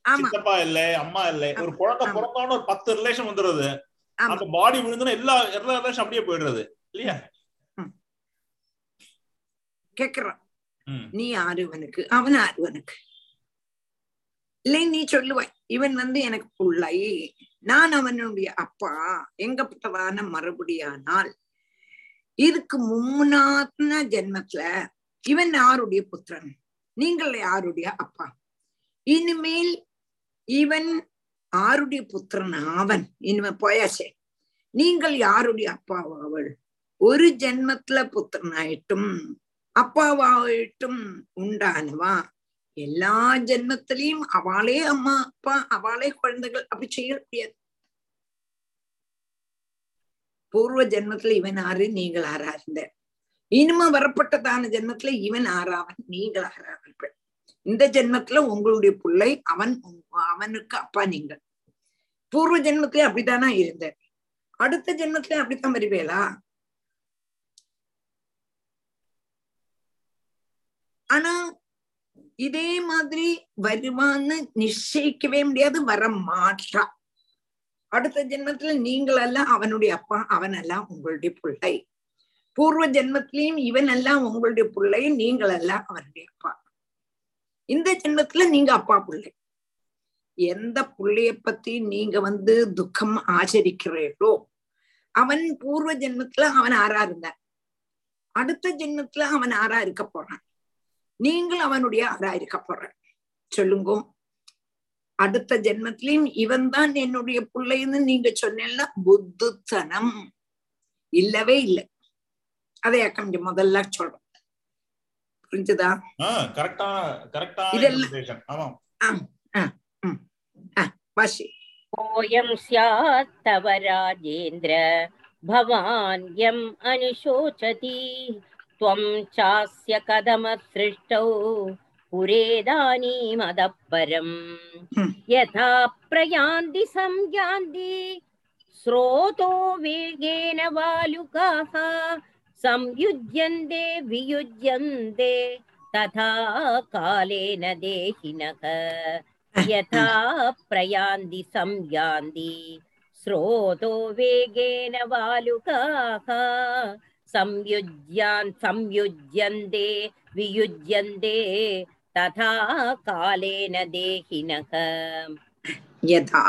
சித்தப்பா இல்ல அம்மா இல்ல. ஒரு குழந்தை பிறந்தோன்னு ஒரு பத்து ரிலேஷன் வந்துடுறது அந்த பாடி விழுந்துனா எல்லா எல்லா ரிலேஷன் அப்படியே போயிடுறது இல்லையா? கேக்குறான். நீ ஆறுவனுக்கு அவன் ஆறுவனுக்கு இல்லை நீ சொல்லுவாய் இவன் வந்து எனக்கு புள்ளை. நான் அவனுடைய அப்பா. எங்கப்பட்டதான மறுபடியானால் இதுக்கு முன்னாத்தின ஜென்மத்துல இவன் யாருடைய புத்திரன்? நீங்கள் யாருடைய அப்பா? இனிமேல் இவன் ஆருடைய புத்திரன் அவன் இனிமே போயாச்சே. நீங்கள் யாருடைய அப்பாவாவள் ஒரு ஜென்மத்துல புத்திரனாயிட்டும். அப்பாவாயிட்டும் உண்டானவா? எல்லா ஜென்மத்திலையும் அவளே அம்மா அப்பா அவளே குழந்தைகள் அப்படி செய்ய முடியாது. பூர்வ ஜென்மத்துல இவன் ஆறு நீங்கள் ஆறா இருந்த இனிமே வரப்பட்டதான ஜென்மத்துல இவன் ஆறாவன் நீங்கள் ஆறாவீர்கள் இந்த ஜென்மத்துல உங்களுடைய பிள்ளை அவன் அவனுக்கு அப்பா நீங்கள். பூர்வ ஜென்மத்திலே அப்படித்தானா இருந்த அடுத்த ஜென்மத்திலே அப்படித்தான் வருவேலா ஆனா இதே மாதிரி வருவான்னு நிச்சயிக்கவே முடியாது வர மாட்டா. அடுத்த ஜென்மத்துல நீங்கள் எல்லாம் அவனுடைய அப்பா அவன் எல்லாம் உங்களுடைய பிள்ளை. பூர்வ ஜென்மத்திலையும் இவன் எல்லாம் உங்களுடைய பிள்ளை நீங்கள் எல்லாம் அவனுடைய அப்பா. இந்த ஜென்மத்துல நீங்க அப்பா பிள்ளை. எந்த பிள்ளைய பத்தி நீங்க வந்து துக்கம் ஆச்சரிக்கிறீர்களோ அவன் பூர்வ ஜென்மத்துல அவன் ஆறா இருந்தான். அடுத்த ஜென்மத்துல அவன் ஆறா இருக்க போறான். நீங்கள் அவனுடைய ஆறா இருக்க போற சொல்லுங்க அடுத்த ஜென்மத்திலையும் இவன் தான் என்னுடைய பிள்ளைன்னு நீங்க சொன்னா புத்துத்தனம் இல்லவே இல்லை அதையாக்கம் முதல்ல சொல்றோம் புரிஞ்சுதா கரெக்டான கரெக்டான இதெல்லாம் ஆமா வாசி कोऽयं स्यात् तव राजेन्द्र भवान् यम् अनुशोचति त्वं चास्य कदमसृष्टौ पुरेदानीमदः परम् यथा प्रयान्ति संयान्ति स्रोतो वेगेन वालुकाः संयुज्यन्ते वियुज्यन्ते तथा कालेन देहिनः यथा प्रयान्ति संयान्ति स्रोतो वेगेन वालुकाः संयुज्यान् संयुज्यन्ते वियुज्यन्ते तथा कालेन देहिनः यथा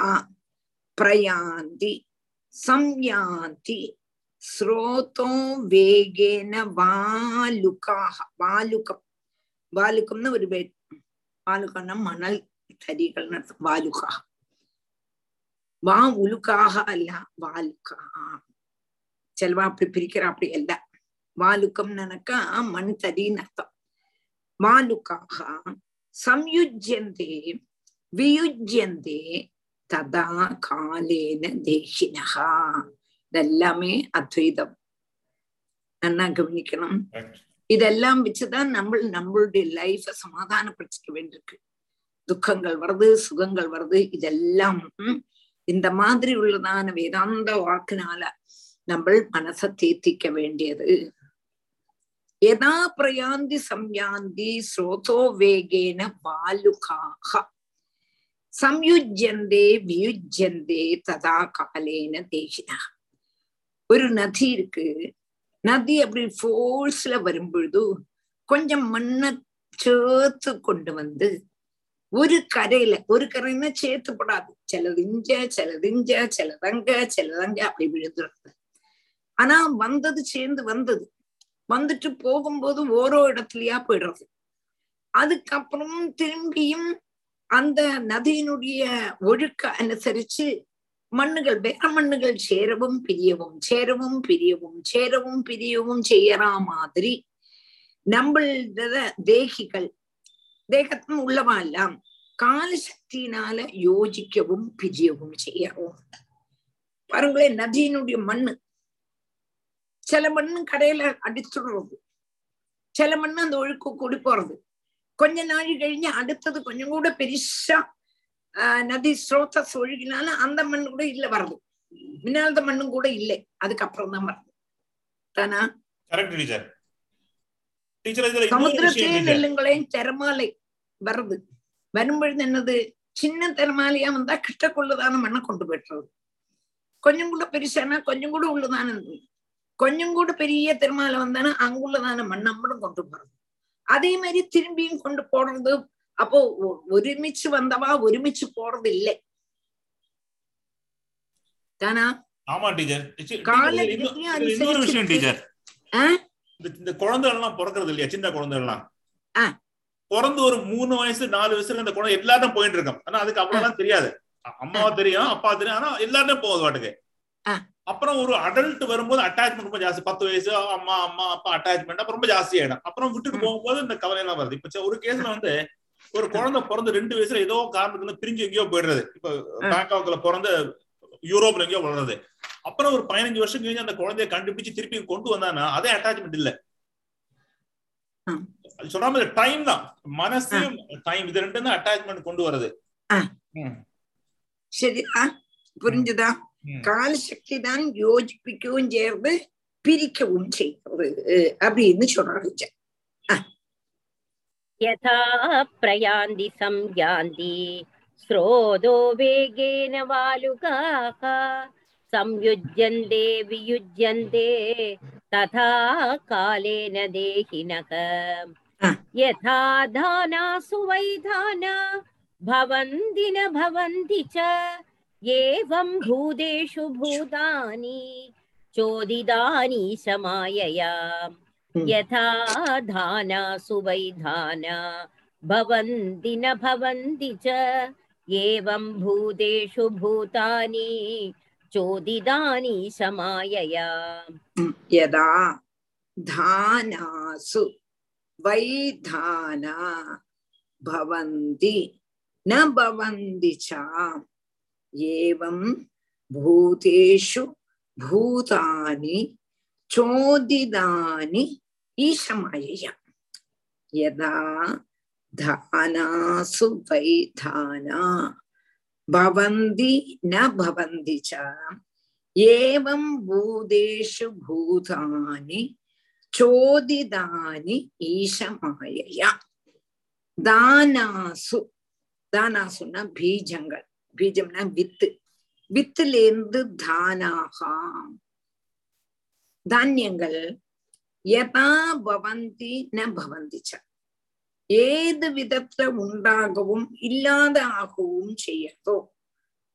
प्रयान्ति संयान्ति ஸ்ரோதோ வேகேன வாலுக்காக வாலுக்கம் வாலுக்கம்னு ஒரு பேர் வாலுக்கம்னா மணல் தரிகள்னு அர்த்தம் வாலுக்கா வா உலுக்காக அல்ல வாலுக்கா செல்வா அப்படி பிரிக்கிற அப்படி அல்ல வாலுக்கம் நினைக்கா மண் தடின்னு அர்த்தம் வாலுக்காக சம்யுஜ்யந்தே வியுஜ்யந்தே ததா காலேன தேகினகா. இதெல்லாமே அத்வைதம். நல்லா கவனிக்கணும். இதெல்லாம் வச்சுதான் நம்ம நம்மளுடைய லைஃப சமாதானப்படுத்திக்க வேண்டியிருக்கு. துக்கங்கள் வருது சுகங்கள் வருது இதெல்லாம் இந்த மாதிரி உள்ளதான வேதாந்த வாக்குனால நம்ம மனசை தேத்திக்க வேண்டியது எதா பிரயாந்தி சம்யாந்தி ஸ்ரோதோ வேகேன வாலுகாக சம்யுஜ்யந்தே வியுஜ்யந்தே ததா காலேன தேகினா ஒரு நதி இருக்கு நதி அப்படி ஃபோர்ஸ்ல வரும்பொழுது கொஞ்சம் மண்ணை சேர்த்து கொண்டு வந்து ஒரு கரையில ஒரு கரைன்னா சேர்த்துப்படாது சிலது இஞ்ச சிலது இஞ்ச சிலதங்க சிலதங்க அப்படி விழுந்துருது ஆனா வந்தது சேர்ந்து வந்தது. வந்துட்டு போகும்போது ஓரோ இடத்துலயா போயிடுறது. அதுக்கப்புறம் திரும்பியும் அந்த நதியினுடைய ஒழுக்க அனுசரிச்சு மண்ணுகள் வேற மண்ணுகள் சேரவும் பிரியவும் சேரவும் பிரியவும் சேரவும் பிரியவும் செய்யறா மாதிரி நம்மள தேகிகள் தேகத்தின் உள்ளவா எல்லாம் காலசக்தியினால யோசிக்கவும் பிரியவும் செய்யறோம். பாருங்களேன் நதியினுடைய மண்ணு சில மண்ணு கடையில அடிச்சுடுறது சில மண்ணு அந்த ஒழுக்கு கூடி போறது கொஞ்ச நாள் கழிஞ்சு அடுத்தது கொஞ்சம் கூட பெருசா நதி ஸ்ரோத்தஸ் ஒழுகினால அந்த மண்ணு கூட இல்ல வருது மின்னால்த மண்ணும் கூட இல்லை அதுக்கப்புறம் தான் வருது தானா கரெக்ட் டீச்சர் டீச்சர் இதுல இன்னொரு சமுத்திரத்தே விஷயம் teacher. நெல்லுங்களேன் திறமாலை வருது வரும்பொழுது என்னது சின்ன திறமாலையா வந்தா கிட்டக்குள்ளதான மண்ணை கொண்டு போயிட்டுறது கொஞ்சம் கூட பெருசானா கொஞ்சம் கூட உள்ளதான கொஞ்சம் கூட பெரிய திருமாலை வந்தானா அங்குள்ளதான மண்ணம்படும் கொண்டு போறது. அதே மாதிரி திரும்பியும் கொண்டு போடுறது அப்போ ஒருமிச்சு வந்தவா ஒருமிச்சு போறது இல்லை. தானா? ஆமா டீச்சர். இன்னொரு விஷயம் டீச்சர்? இந்த குழந்தைகள் எல்லாம் பிறக்கிறது இல்லையா? சின்ன குழந்தைகள் எல்லாம். பிறந்து ஒரு மூணு வயசு நாலு வயசுல இந்த குழந்தை எல்லாரும் போயிட்டு இருக்கோம் ஆனா அதுக்கு அவ்வளவுதான் தெரியாது. அம்மாவா தெரியும் அப்பா தெரியும். ஆனா எல்லாருமே போகுது வாட்டுக்கு. அப்புறம் ஒரு அடல்ட் வரும்போது அட்டாச்மெண்ட் ரொம்ப ஜாஸ்தி. பத்து வயசு அம்மா அம்மா அப்பா அட்டாச்மெண்ட் அப்புறம் ரொம்ப ஜாஸ்தி ஆயிடும். அப்புறம் விட்டுட்டு போகும்போது இந்த கவலை எல்லாம் வருது. இப்ப ஒரு கேஸ்ல வந்து ஒரு குழந்தை பிறந்து ரெண்டு வயசுல ஏதோ காரணத்துல பிரிஞ்சு எங்கேயோ போயிடுறது. இப்ப பேங்காக்ல பிறந்து யூரோப்ல எங்கேயோ வளருது அப்புறம் ஒரு பதினஞ்சு வருஷம் கழிஞ்சு அந்த குழந்தைய கண்டுபிடிச்சு திருப்பி கொண்டு வந்தானா அதே அட்டாச்மெண்ட் இல்ல. சொல்ற மாதிரி டைம் தான். மனசையும் டைம் இது ரெண்டும் தான் அட்டாச்மெண்ட் கொண்டு வருது சரிதா புரிஞ்சுதா? காலசக்தி தான் யோசிப்பிக்கவும் சேர்ந்து பிரிக்கவும் செய்கிறது அப்படின்னு சொல்றாங்க यथा प्रयान्ति संयान्ति स्रोतो वेगेन वालुकाः संयुज्यन्ते वियुज्यन्ते तथा कालेन देहिनः यथा धानासु वै धाना भवन्ति न भवन्ति च एवं भूतेषु भूतानि चोदितानि समायया। यथा धानासु वै धाना भवन्ति न भवन्ति च। एवं भूतेषु भूतानि चोदितानि समायया। यदा धानासु वै धाना भवन्ति न भवन्ति च। एवं भूतेषु भूतानि चोदितानि ईशमयया यदा धानासु वैधाना भवन्ति न भवन्ति च, एवं भूतेषु भूतानि चोदितानि ईशमायया दानासु दानासु न बीजङ्गल् பீஜம்னா வித்து. வித்துலேருந்து தானாகா. தானியங்கள் யதா பவந்தி ந பவந்திச்ச. ஏது விதத்துல உண்டாகவும் இல்லாத ஆகவும் செய்யறதோ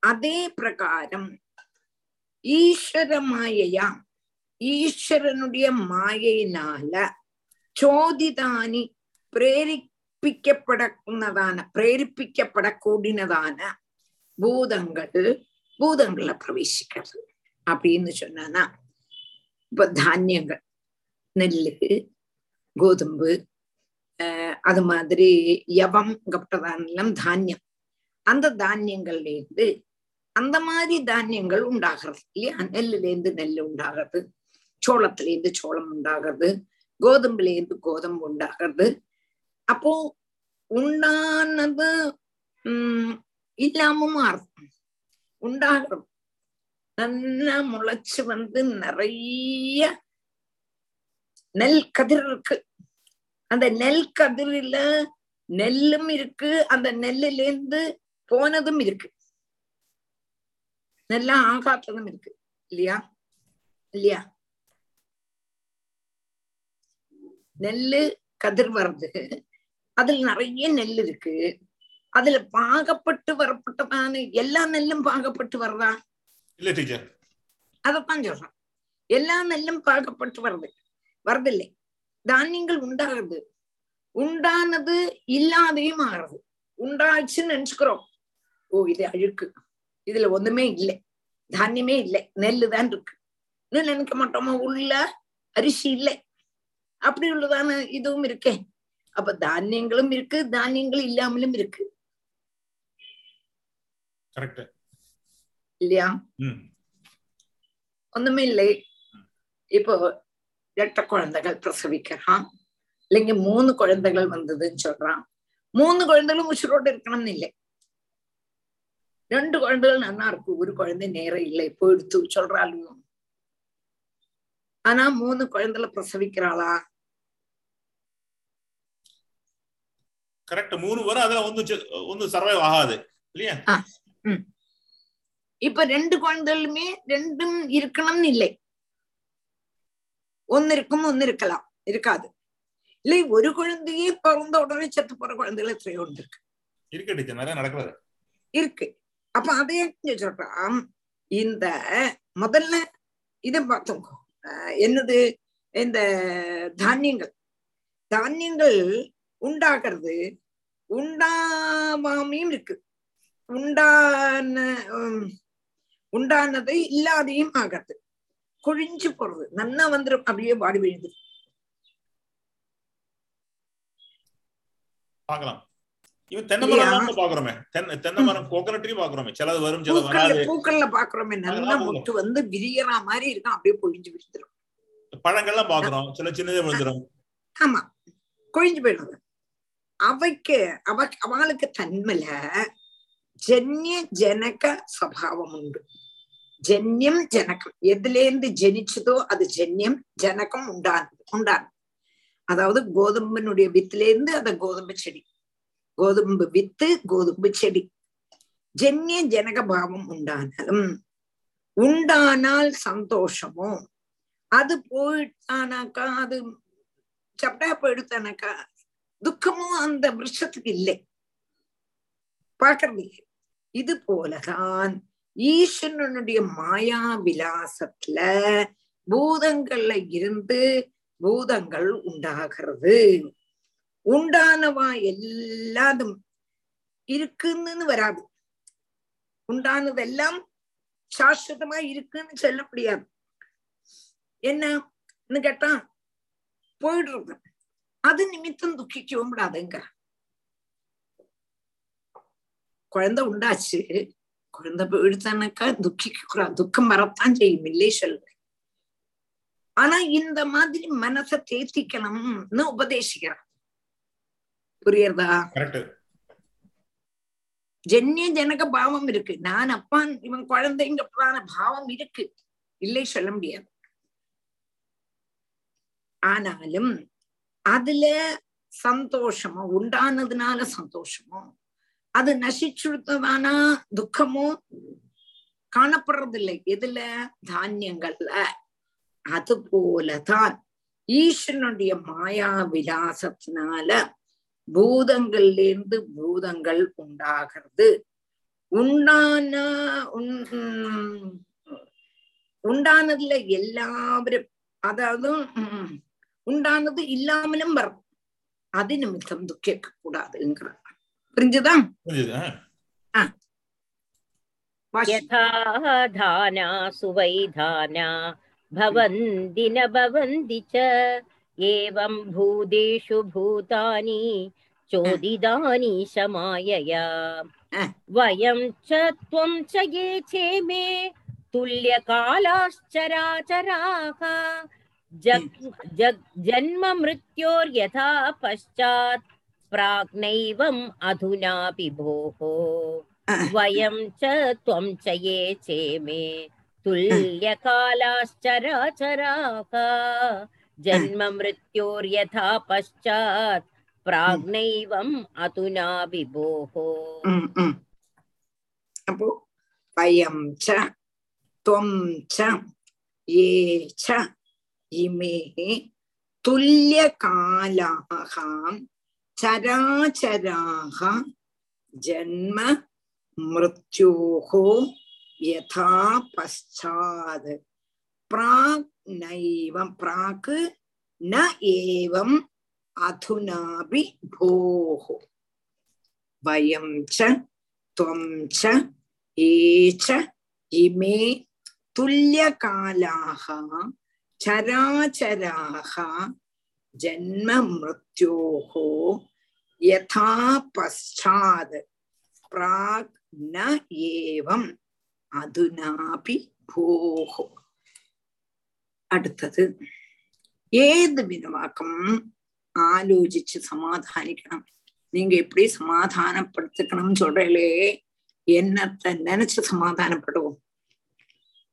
அதே பிரகாரம் ஈஸ்வர மாயையா? ஈஸ்வரனுடைய மாயையினால சோதிதானி பிரேரிப்பிக்கப்படக்கூடதான பிரேரிப்பிக்கப்படக்கூடினதான பூதங்கள் பூதங்களை பிரவேசிக்கிறது அப்படின்னு சொன்னா இப்ப தானியங்கள் நெல்லு கோதும்பு அஹ் அது மாதிரி யவம் கப்பட்டதானெல்லாம் தானியம். அந்த தானியங்கள்ல இருந்து அந்த மாதிரி தானியங்கள் உண்டாகிறது இல்லையா? நெல்லுல இருந்து நெல் உண்டாகிறது சோளத்துல இருந்து சோளம் உண்டாகிறது கோதும்புல இருந்து கோதம்பு உண்டாகிறது. அப்போ உண்டானது உம் இல்லாம மாறும். உண்டாகிறது நல்லா முளைச்சு வந்து நிறைய நெல் கதிர் இருக்கு. அந்த நெல் கதிரில நெல்லும் இருக்கு. அந்த நெல்லுல இருந்து போனதும் இருக்கு. நல்லா ஆகாத்ததும் இருக்கு. இல்லையா? இல்லையா? நெல்லு கதிர் வருது. அதுல நிறைய நெல் இருக்கு. அதுல பாகப்பட்டு வரப்பட்டதான எல்லா நெல்லும் பாகப்பட்டு வருதா இல்ல டீச்சர் அதத்தான் சொல்றேன். எல்லா நெல்லும் பாகப்பட்டு வருது வருதில்லை தானியங்கள் உண்டாகுது. உண்டானது இல்லாதையும் ஆறுது உண்டாச்சுன்னு நினைச்சுக்கிறோம். ஓ இது அழுக்கு. இதுல ஒண்ணுமே இல்லை. தானியமே இல்லை. நெல்லு தான் இருக்கு. இன்னும் நினைக்க மாட்டோமா? உள்ள அரிசி இல்லை. அப்படி உள்ளதான இதுவும் இருக்கே. அப்ப தானியங்களும் இருக்கு தானியங்கள் இல்லாமலும் இருக்கு. கரெக்ட். இல்லையா? ஒண்ணுமே இல்லை. இப்போ ரெட்ட குழந்தைகள் பிரசவிக்கிறான். இல்லைங்க மூணு குழந்தைகள் வந்ததுன்னு சொல்றான். மூணு குழந்தைகளும் உசுரோடு இருக்கணும்னு இல்லை. ரெண்டு குழந்தைகள் நல்லா இருக்கு. ஒரு குழந்தை நேரம் இல்லை. போயிடுத்து சொல்றாளும் ஆனா மூணு குழந்தைல பிரசவிக்கிறாளா? கரெக்ட். மூணு வரும் அதுல ஒன்னு ஒன்னு சர்வைவ் ஆகாது. இல்லையா? இப்ப ரெண்டு குழந்தைகளுமே ரெண்டும் இருக்கணும்னு இல்லை. ஒன்னு இருக்கும் ஒன்னு இருக்கலாம். இருக்காது. இல்லை ஒரு குழந்தையே பிறந்த உடனே செத்து போற குழந்தைகள் எத்தனையோ ஒன்று இருக்கு. இருக்கு அப்ப அதையே சொல்றான். இந்த முதல்ல இதை பார்த்தோம் என்னது? இந்த தானியங்கள். தானியங்கள் உண்டாகிறது உண்டாவாமையும் இருக்கு. உண்டான உண்டானது இல்லாதையும் ஆகிறது கொழிஞ்சு போறது. நன்னா வந்துடும் அப்படியே வாடி விழுது பாக்கலாம் இவன் தென்னை மரம் பாக்குறோமே தென்னை தென்னை மரம் கோகனட்டையும் பாக்குறோமே சிலது வரும் சிலது வராது. பூக்கள்ல பாக்குறோமே நல்லா முட்டு வந்து விரியற மாதிரி இருக்கும். அப்படியே பொழிஞ்சு விழுந்துரும். பழங்கள்லாம் பாக்குறோம் சில சின்னதே விழுந்துரும். ஆமா. கொழிஞ்சு போயிடுறது அவைக்கு அவ அவளுக்கு தன்மல ஜன்ய ஜனக சபாவம் உண்டு ஜன்யம் ஜனகம் எதுலேருந்து ஜனிச்சதோ அது ஜன்யம் ஜனகம் உண்டானது உண்டானது அதாவது கோதும்பினுடைய வித்துலேருந்து அந்த கோதும்பு செடி கோதும்பு வித்து கோதும்பு செடி ஜன்ய ஜனக பாவம் உண்டானாலும் உண்டானால் சந்தோஷமோ அது போயிட்டானாக்கா அது சப்டா போயிடுத்தானாக்கா துக்கமும் அந்த விருஷத்துக்கு இல்லை பார்க்கறது இல்லை இது போலதான் ஈஸ்வரனுடைய மாயா விலாசத்துல பூதங்கள்ல இருந்து பூதங்கள் உண்டாகிறது. உண்டானவா எல்லாதும் இருக்குன்னு வராது. உண்டானதெல்லாம் சாஸ்வதமா இருக்குன்னு சொல்ல முடியாது. என்ன? கேட்டா போயிடுறது. அது நிமித்தம் துக்கிக்கவும் கூடாதுங்க குழந்தை உண்டாச்சு. குழந்தை போயிடுத்தானாக்கா துக்கிக்க கூடாது துக்கம் வரத்தான் செய்யும் இல்லே சொல்றேன் ஆனா இந்த மாதிரி மனசை தேத்திக்கணும்னு உபதேசிக்கிறான். புரியுறதா? ஜன்ய ஜனக பாவம் இருக்கு. நான் அப்பான் இவன் குழந்தைங்கப்பான பாவம் இருக்கு. இல்லை சொல்ல முடியாது. ஆனாலும் அதுல சந்தோஷமோ உண்டானதுனால சந்தோஷமோ அது நசிச்சுடுத்ததானா? துக்கமோ? காணப்படுறதில்லை. எதுல? தானியங்கள்ல. அது போலதான் ஈஸ்வரனுடைய மாயா விலாசத்தினால பூதங்கள்ல இருந்து பூதங்கள் உண்டாகிறது. உண்டான உண்டானதுல எல்லாவரும் அதாவது உண்டானது இல்லாமலும் வரும். அது நிமித்தம் துக்கிக்க கூடாதுங்கிறார் புரிஞ்சுதா यथा धाना सुवैधाना भवन्ति न भवन्ति च एवं भूतेषु भूतानि चोदितानि शमायया वयं च त्वं च ये चेमे तुल्यकालाश्चराचराः जग् जग् जन्म मृत्योर्यथा पश्चात् प्राग्नैवम् अधुनापि भोः वयं च त्वं च ये चेमे तुल्यकालाश्चराचराः। जन्म मृत्योर्यथा पश्चात् प्राग्नैवम् अधुना विभोः वयं च त्वं च ये च इमे तुल्यकालाः சராச்சராக ஜன்ம மிருத்யோகோ யதா பஷாத் பிராக் நைவம் பிராக்கு ந ஏவம் அதுனாபி போஹோ வயம் ச त्वं च ये च इमे तुल्यकालाः चराचराः जन्ममृत्योः யதா பஷாத் பிராக் ந ஏவம். அதுனாபி போகோ. അടുത്തത് ഏത് വിനവാക്കം ആലോചിച്ച് സമാധാനിക്കണം நீங்க எப்படி சமாதானப்படுத்திக்கணும்னு சொல்றீங்களே என்னத்தை நினைச்சு சமாதானப்படுவோம்?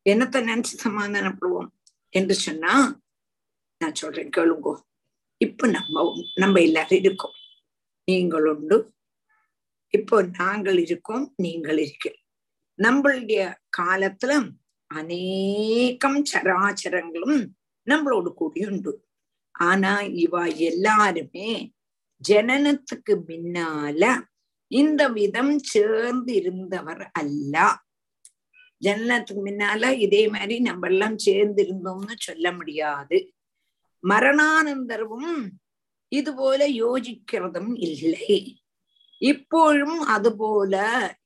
என்னத்தை நினைச்சு சமாதானப்படுவோம்? என்று சொன்னா நான் சொல்றேன் கேளுங்கோ. இப்ப நம்ம நம்ம எல்லாரும் இருக்கோம். நீங்கள் உண்டு இப்போ நாங்கள் இருக்கோம் நீங்கள் இருக்க நம்மளுடைய காலத்துல அநேகம் சராச்சரங்களும் நம்மளோடு கூடியுண்டு ஆனா இவ எல்லாருமே ஜனனத்துக்கு முன்னால இந்த விதம் சேர்ந்து இருந்தவர் அல்ல. ஜனனத்துக்கு முன்னால இதே மாதிரி நம்ம எல்லாம் சேர்ந்து இருந்தோம்னு சொல்ல முடியாது. மரணானந்தரவும் இதுபோல யோசிக்கிறதும் இல்லை. இப்பொழுதும் அதுபோல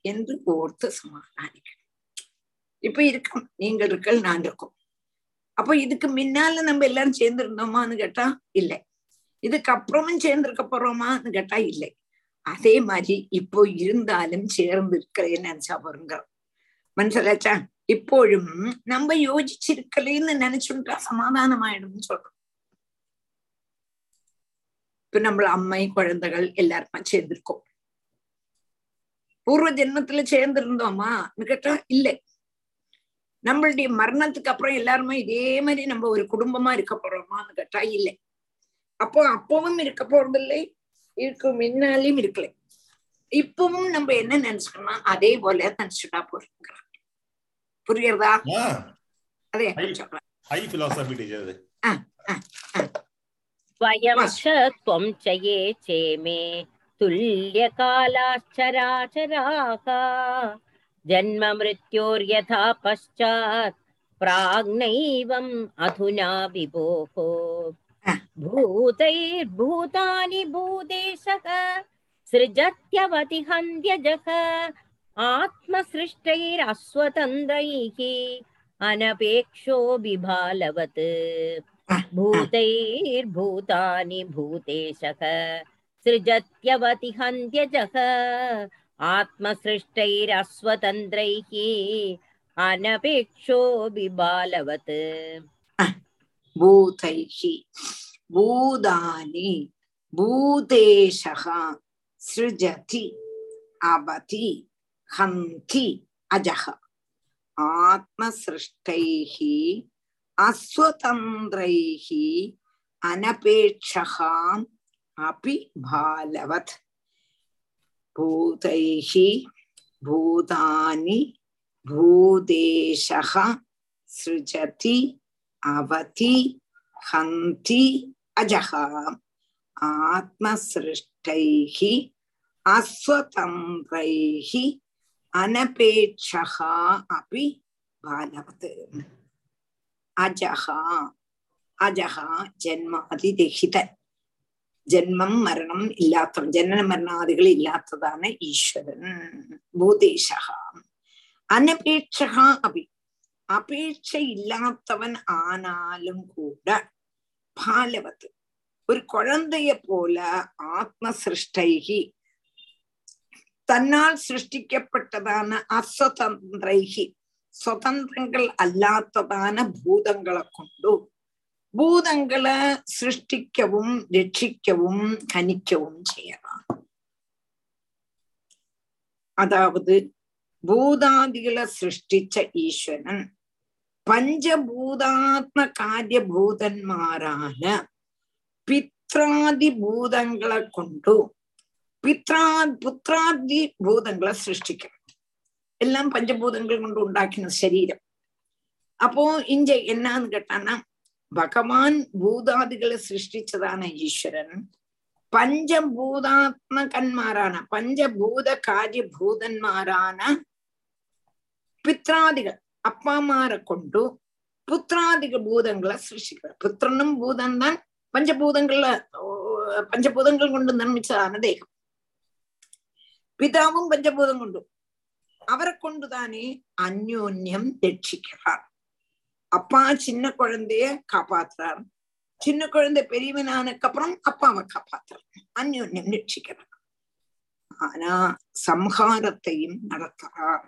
என்று ஓர்த்து சமாதானிக்கணும். இப்ப இருக்கோம் நீங்கள் இருக்கல் நான் இருக்கோம். அப்ப இதுக்கு முன்னால நம்ம எல்லாரும் சேர்ந்திருந்தோமான்னு கேட்டா இல்லை. இதுக்கு அப்புறமும் சேர்ந்திருக்க போறோமான்னு கேட்டா இல்லை. அதே மாதிரி இப்போ இருந்தாலும் சேர்ந்து இருக்கிறேன்னு நினைச்சா பாருங்க. மனசிலாச்சா இப்போழும் நம்ம யோசிச்சிருக்கலேன்னு நினைச்சுட்டா சமாதானம் ஆயிடும்னு சொல்றோம். இப்ப நம்ம அம்மை குழந்தைகள் எல்லாருமே சேர்ந்திருக்கோம் பூர்வ ஜென்மத்துல சேர்ந்திருந்தோமா கேட்டா இல்லை நம்மளுடைய மரணத்துக்கு அப்புறம் எல்லாருமே இதே மாதிரி நம்ம ஒரு குடும்பமா இருக்க போறோமான்னு கேட்டா இல்லை அப்போ அப்பவும் இருக்க போறதில்லை இருக்கு முன்னாலையும் இருக்கல இப்பவும் நம்ம என்ன நினைச்சுக்கணும் அதே போல நினைச்சுட்டா போறோம் புரியுறதா அதே சொல்றேன் स्वयं त्वं च ये चेमे तुल्यकालाश्चराचराः। जन्म मृत्योर्यथा पश्चात् प्राग्नैवम् अधुना विभोः। भूतैर्भूतानि भूदेशः सृजत्यवतिहन्त्यजः आत्मसृष्टैरस्वतन्त्रैः अनपेक्षो बिभालवत्। भूतैर्भूतानि भूतेशः सृजत्यवतिहन्त्यजः आत्मसृष्टैरस्वतन्त्रैः अनपेक्षो बिबालवत्। भूतैः भूतानि भूतेशः सृजति अवति हन्ति अजः। आत्मसृष्टैः अस्वतन्त्रैः अनपेक्षः अपि बालवत् भूतैः सृजति अवति हन्ति अजः आत्मसृष्टैः अस्वतन्त्रैः अनपेक्षः अपि அஜகா அஜகா ஜென்ம அதிதேகித ஜென்மம் மரணம் இல்லாத்தவன் ஜனன மரணாதிகள் இல்லாததான ஈஸ்வரன் பூதேசகா அனபேட்சகா அபி அபேட்சை இல்லாதவன் ஆனாலும் கூட பாலவத்து ஒரு குழந்தைய போல ஆத்ம சிருஷ்டைகி தன்னால் சிருஷ்டிக்கப்பட்டதான அஸ்வதந்திரைகி சுதந்திரங்கள் அல்லாத்ததான பூதங்களை கொண்டு பூதங்களை சிருஷ்டிக்கவும் ரட்சிக்கவும் கனிக்கவும் செய்யலாம் அதாவது பூதாதிகளை சிருஷ்டிச்ச ஈஸ்வரன் பஞ்சபூதாத்ம காரியபூதன்மாரான பித்ராதி பூதங்களை கொண்டு பித்ரா புத்ராதி பூதங்களை சிருஷ்டிக்கணும் எல்லாம் பஞ்சபூதங்கள் கொண்டு உண்டாக்கின சரீரம். அப்போ இங்க என்னன்னு கேட்டானா பகவான் பூதாதிகளை சிருஷ்டிச்சதான ஈஸ்வரன் பஞ்சபூதாத்மகன்மாரான பஞ்சபூத காரிய பூதன்மாரான பித்ராதிகள் அப்பாமாரை கொண்டு புத்திராதிக பூதங்களை சிருஷ்டிக்கிறார். புத்திரனும் பூதம் தான் பஞ்சபூதங்கள்ல பஞ்சபூதங்கள் கொண்டு நிர்மிச்சதான தேகம். பிதாவும் பஞ்சபூதம் கொண்டு அவரை கொண்டுதானே அந்யோன்யம் தட்சிக்கிறார். அப்பா சின்ன குழந்தைய காப்பாத்துறார். சின்ன குழந்தை பெரியவனானக்கு அப்புறம் அப்பாவை காப்பாத்துறார். அந்யோன்யம் ரட்சிக்கிறார் ஆனா சம்ஹாரத்தையும் நடத்துறார்.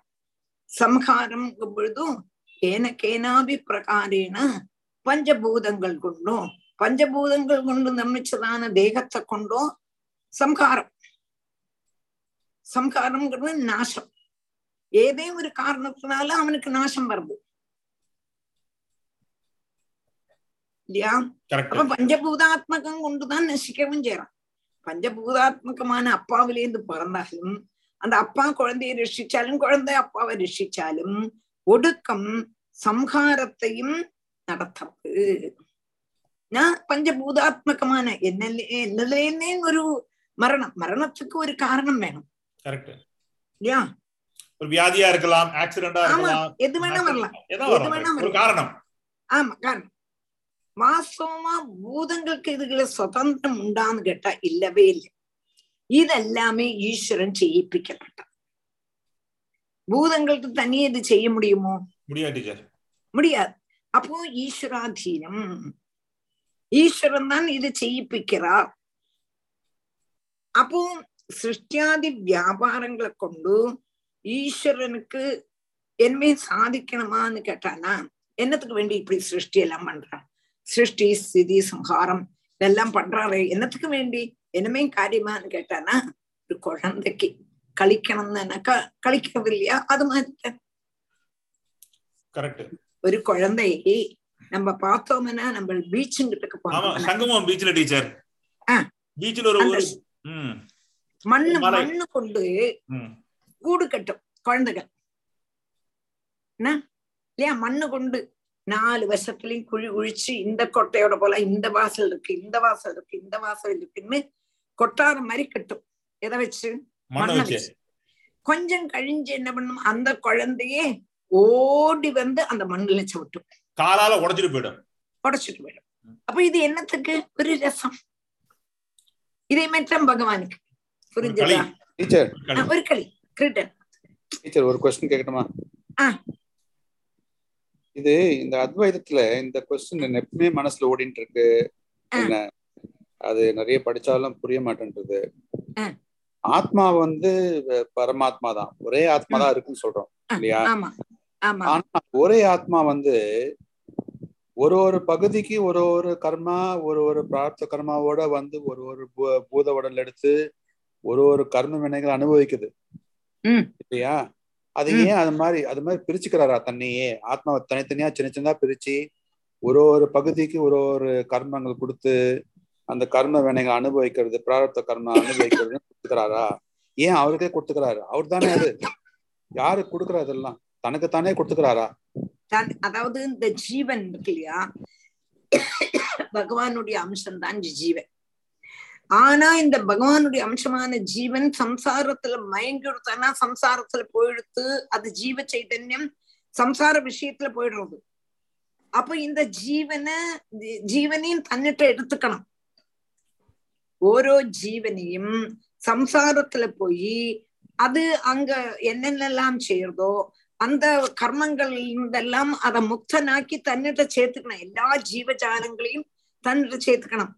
சம்ஹாரம் பொழுதும் ஏனக்கேனாபி பிரகாரேன பஞ்சபூதங்கள் கொண்டும். பஞ்சபூதங்கள் கொண்டு நம்மிச்சதான தேகத்தை கொண்டும். சம்ஹாரம். சம்ஹாரம்ங்கிறது நாசம். ஏதே ஒரு காரணத்தினால அவனுக்கு நாசம் வருது. இல்லையா? அப்ப பஞ்சபூதாத்மகம் கொண்டுதான் நசிக்கவும் செய்யறான் பஞ்சபூதாத்மகமான அப்பாவிலேருந்து பிறந்தாலும் அந்த அப்பா குழந்தையை ரட்சிச்சாலும் குழந்தை அப்பாவை ரட்சிச்சாலும் ஒடுக்கம் சம்ஹாரத்தையும் நடத்துறது பஞ்சபூதாத்மகமான என்னலே என்னலேன்னே ஒரு மரணம். மரணத்துக்கு ஒரு காரணம் வேணும். இல்லையா? ஒரு வியாதியா இருக்கலாம் ஆக்சிடென்டா இருக்கலாம் எது வேணா வரலாம். எது வேணா ஒரு காரணம். ஆமா காரணம். வாஸ்தவமா பூதங்களுக்கு இதுகளை சுதந்திரம் உண்டான்னு கேட்டா இல்லவே இல்லை. இதெல்லாமே ஈஸ்வரன் செய்யிப்பிக்கப்பட்டான் பூதங்களுக்கு தனியே இது செய்ய முடியுமோ? முடியாது முடியாது. அப்போ ஈஸ்வராதீனம். ஈஸ்வரன் தான் இது செய்யிப்பிக்கிறார் அப்போ சிருஷ்டியாதி வியாபாரங்களை கொண்டு ஈஸ்வரனுக்கு என்னமே சாதிக்கணுமான்னு கேட்டானா என்னத்துக்கு வேண்டி இப்படி சிருஷ்டி எல்லாம் பண்றான் சிருஷ்டி ஸ்திதி சம்ஹாரம் இதெல்லாம் பண்றாரு என்னத்துக்கு வேண்டி? என்னமே காரியமான்னு கேட்டானா ஒரு குழந்தைக்கு களிக்கணும்னு க- களிக்கிறது இல்லையா அது மாதிரி ஒரு குழந்தை நம்ம பார்த்தோம்னா நம்ம பீச்சுங்கிட்ட போனோம் சங்கமம் பீச்ல டீச்சர். பீச்ல ஒரு மண்ணு. மண்ணு கொண்டு கூடு கட்டும் குழந்தைகள். என்ன? இல்லையா மண்ணு கொண்டு நாலு வருஷத்துலயும் குழி குழிச்சு இந்த கொட்டையோட போல இந்த வாசல் இருக்கு இந்த வாசல் இருக்கு இந்த வாசல் இருக்குன்னு கொட்டார மாதிரி கட்டும். எதை வச்சு? மண்ணை வச்சு. கொஞ்சம் கழிஞ்சு என்ன பண்ணும்? அந்த குழந்தையே ஓடி வந்து அந்த மண்ணுல சவிட்டும். காலால உடைச்சிட்டு போயிடும். உடைச்சிட்டு போயிடும். அப்ப இது என்னத்துக்கு? ஒரு ரசம். இதே மாதிரி பகவானுக்கு புரிஞ்சதா? ஒரு களி. கிரிட்டன் டீச்சர் ஒரு கொஸ்டின் கேட்கணுமா ஆ. இது இந்த அத்வைதத்துல இந்த கொஸ்டின் எப்பவுமே மனசுல ஓடிட்டு இருக்கு. என்ன? அது நிறைய படிச்சாலும் புரிய மாட்டேன்றது. ஆத்மா வந்து பரமாத்மா தான். ஒரே ஆத்மா தான் இருக்குன்னு சொல்றோம் இல்லையா? ஆனா ஒரே ஆத்மா வந்து ஒரு ஒரு பகுதிக்கு ஒரு ஒரு கர்மா ஒரு ஒரு பிரார்த்த கர்மாவோட வந்து ஒரு ஒரு பூத உடல் எடுத்து ஒரு ஒரு கர்ம வினைகள் அனுபவிக்குது. இல்லையா? அது. ஏன் அது மாதிரி அது மாதிரி பிரிச்சுக்கிறாரா தன்னையே? ஆத்மாவை தனித்தனியா சின்ன சின்னதா பிரிச்சு ஒரு ஒரு பகுதிக்கு ஒரு ஒரு கர்மங்கள் கொடுத்து அந்த கர்ம வினைகள் அனுபவிக்கிறது பிராரத்த கர்ம அனுபவிக்கிறது கொடுத்துக்கிறாரா? ஏன் அவருக்கே கொடுத்துக்கிறாரு? அவர் தானே அது. யாரு கொடுக்குறா அதெல்லாம் தனக்கு தானே கொடுத்துக்கிறாரா அதாவது இந்த ஜீவன் இருக்கு இல்லையா? பகவானுடைய அம்சம் தான் ஜீவன். ஆனா இந்த பகவானுடைய அம்சமான ஜீவன் சம்சாரத்துல மயங்கிடுத்தானா சம்சாரத்துல போயிடுத்து அது ஜீவ சைதன்யம் சம்சார விஷயத்துல போயிடுறது. அப்ப இந்த ஜீவனை ஜீவனையும் தன்னிட்ட எடுத்துக்கணும். ஓரோ ஜீவனையும் சம்சாரத்துல போய் அது அங்க என்னென்னலாம் செய்யறதோ அந்த கர்மங்கள் இருந்தெல்லாம் அதை முக்தனாக்கி தன்னிட்ட சேர்த்துக்கணும். எல்லா ஜீவஜாலங்களையும் தன்னிட்ட சேர்த்துக்கணும்.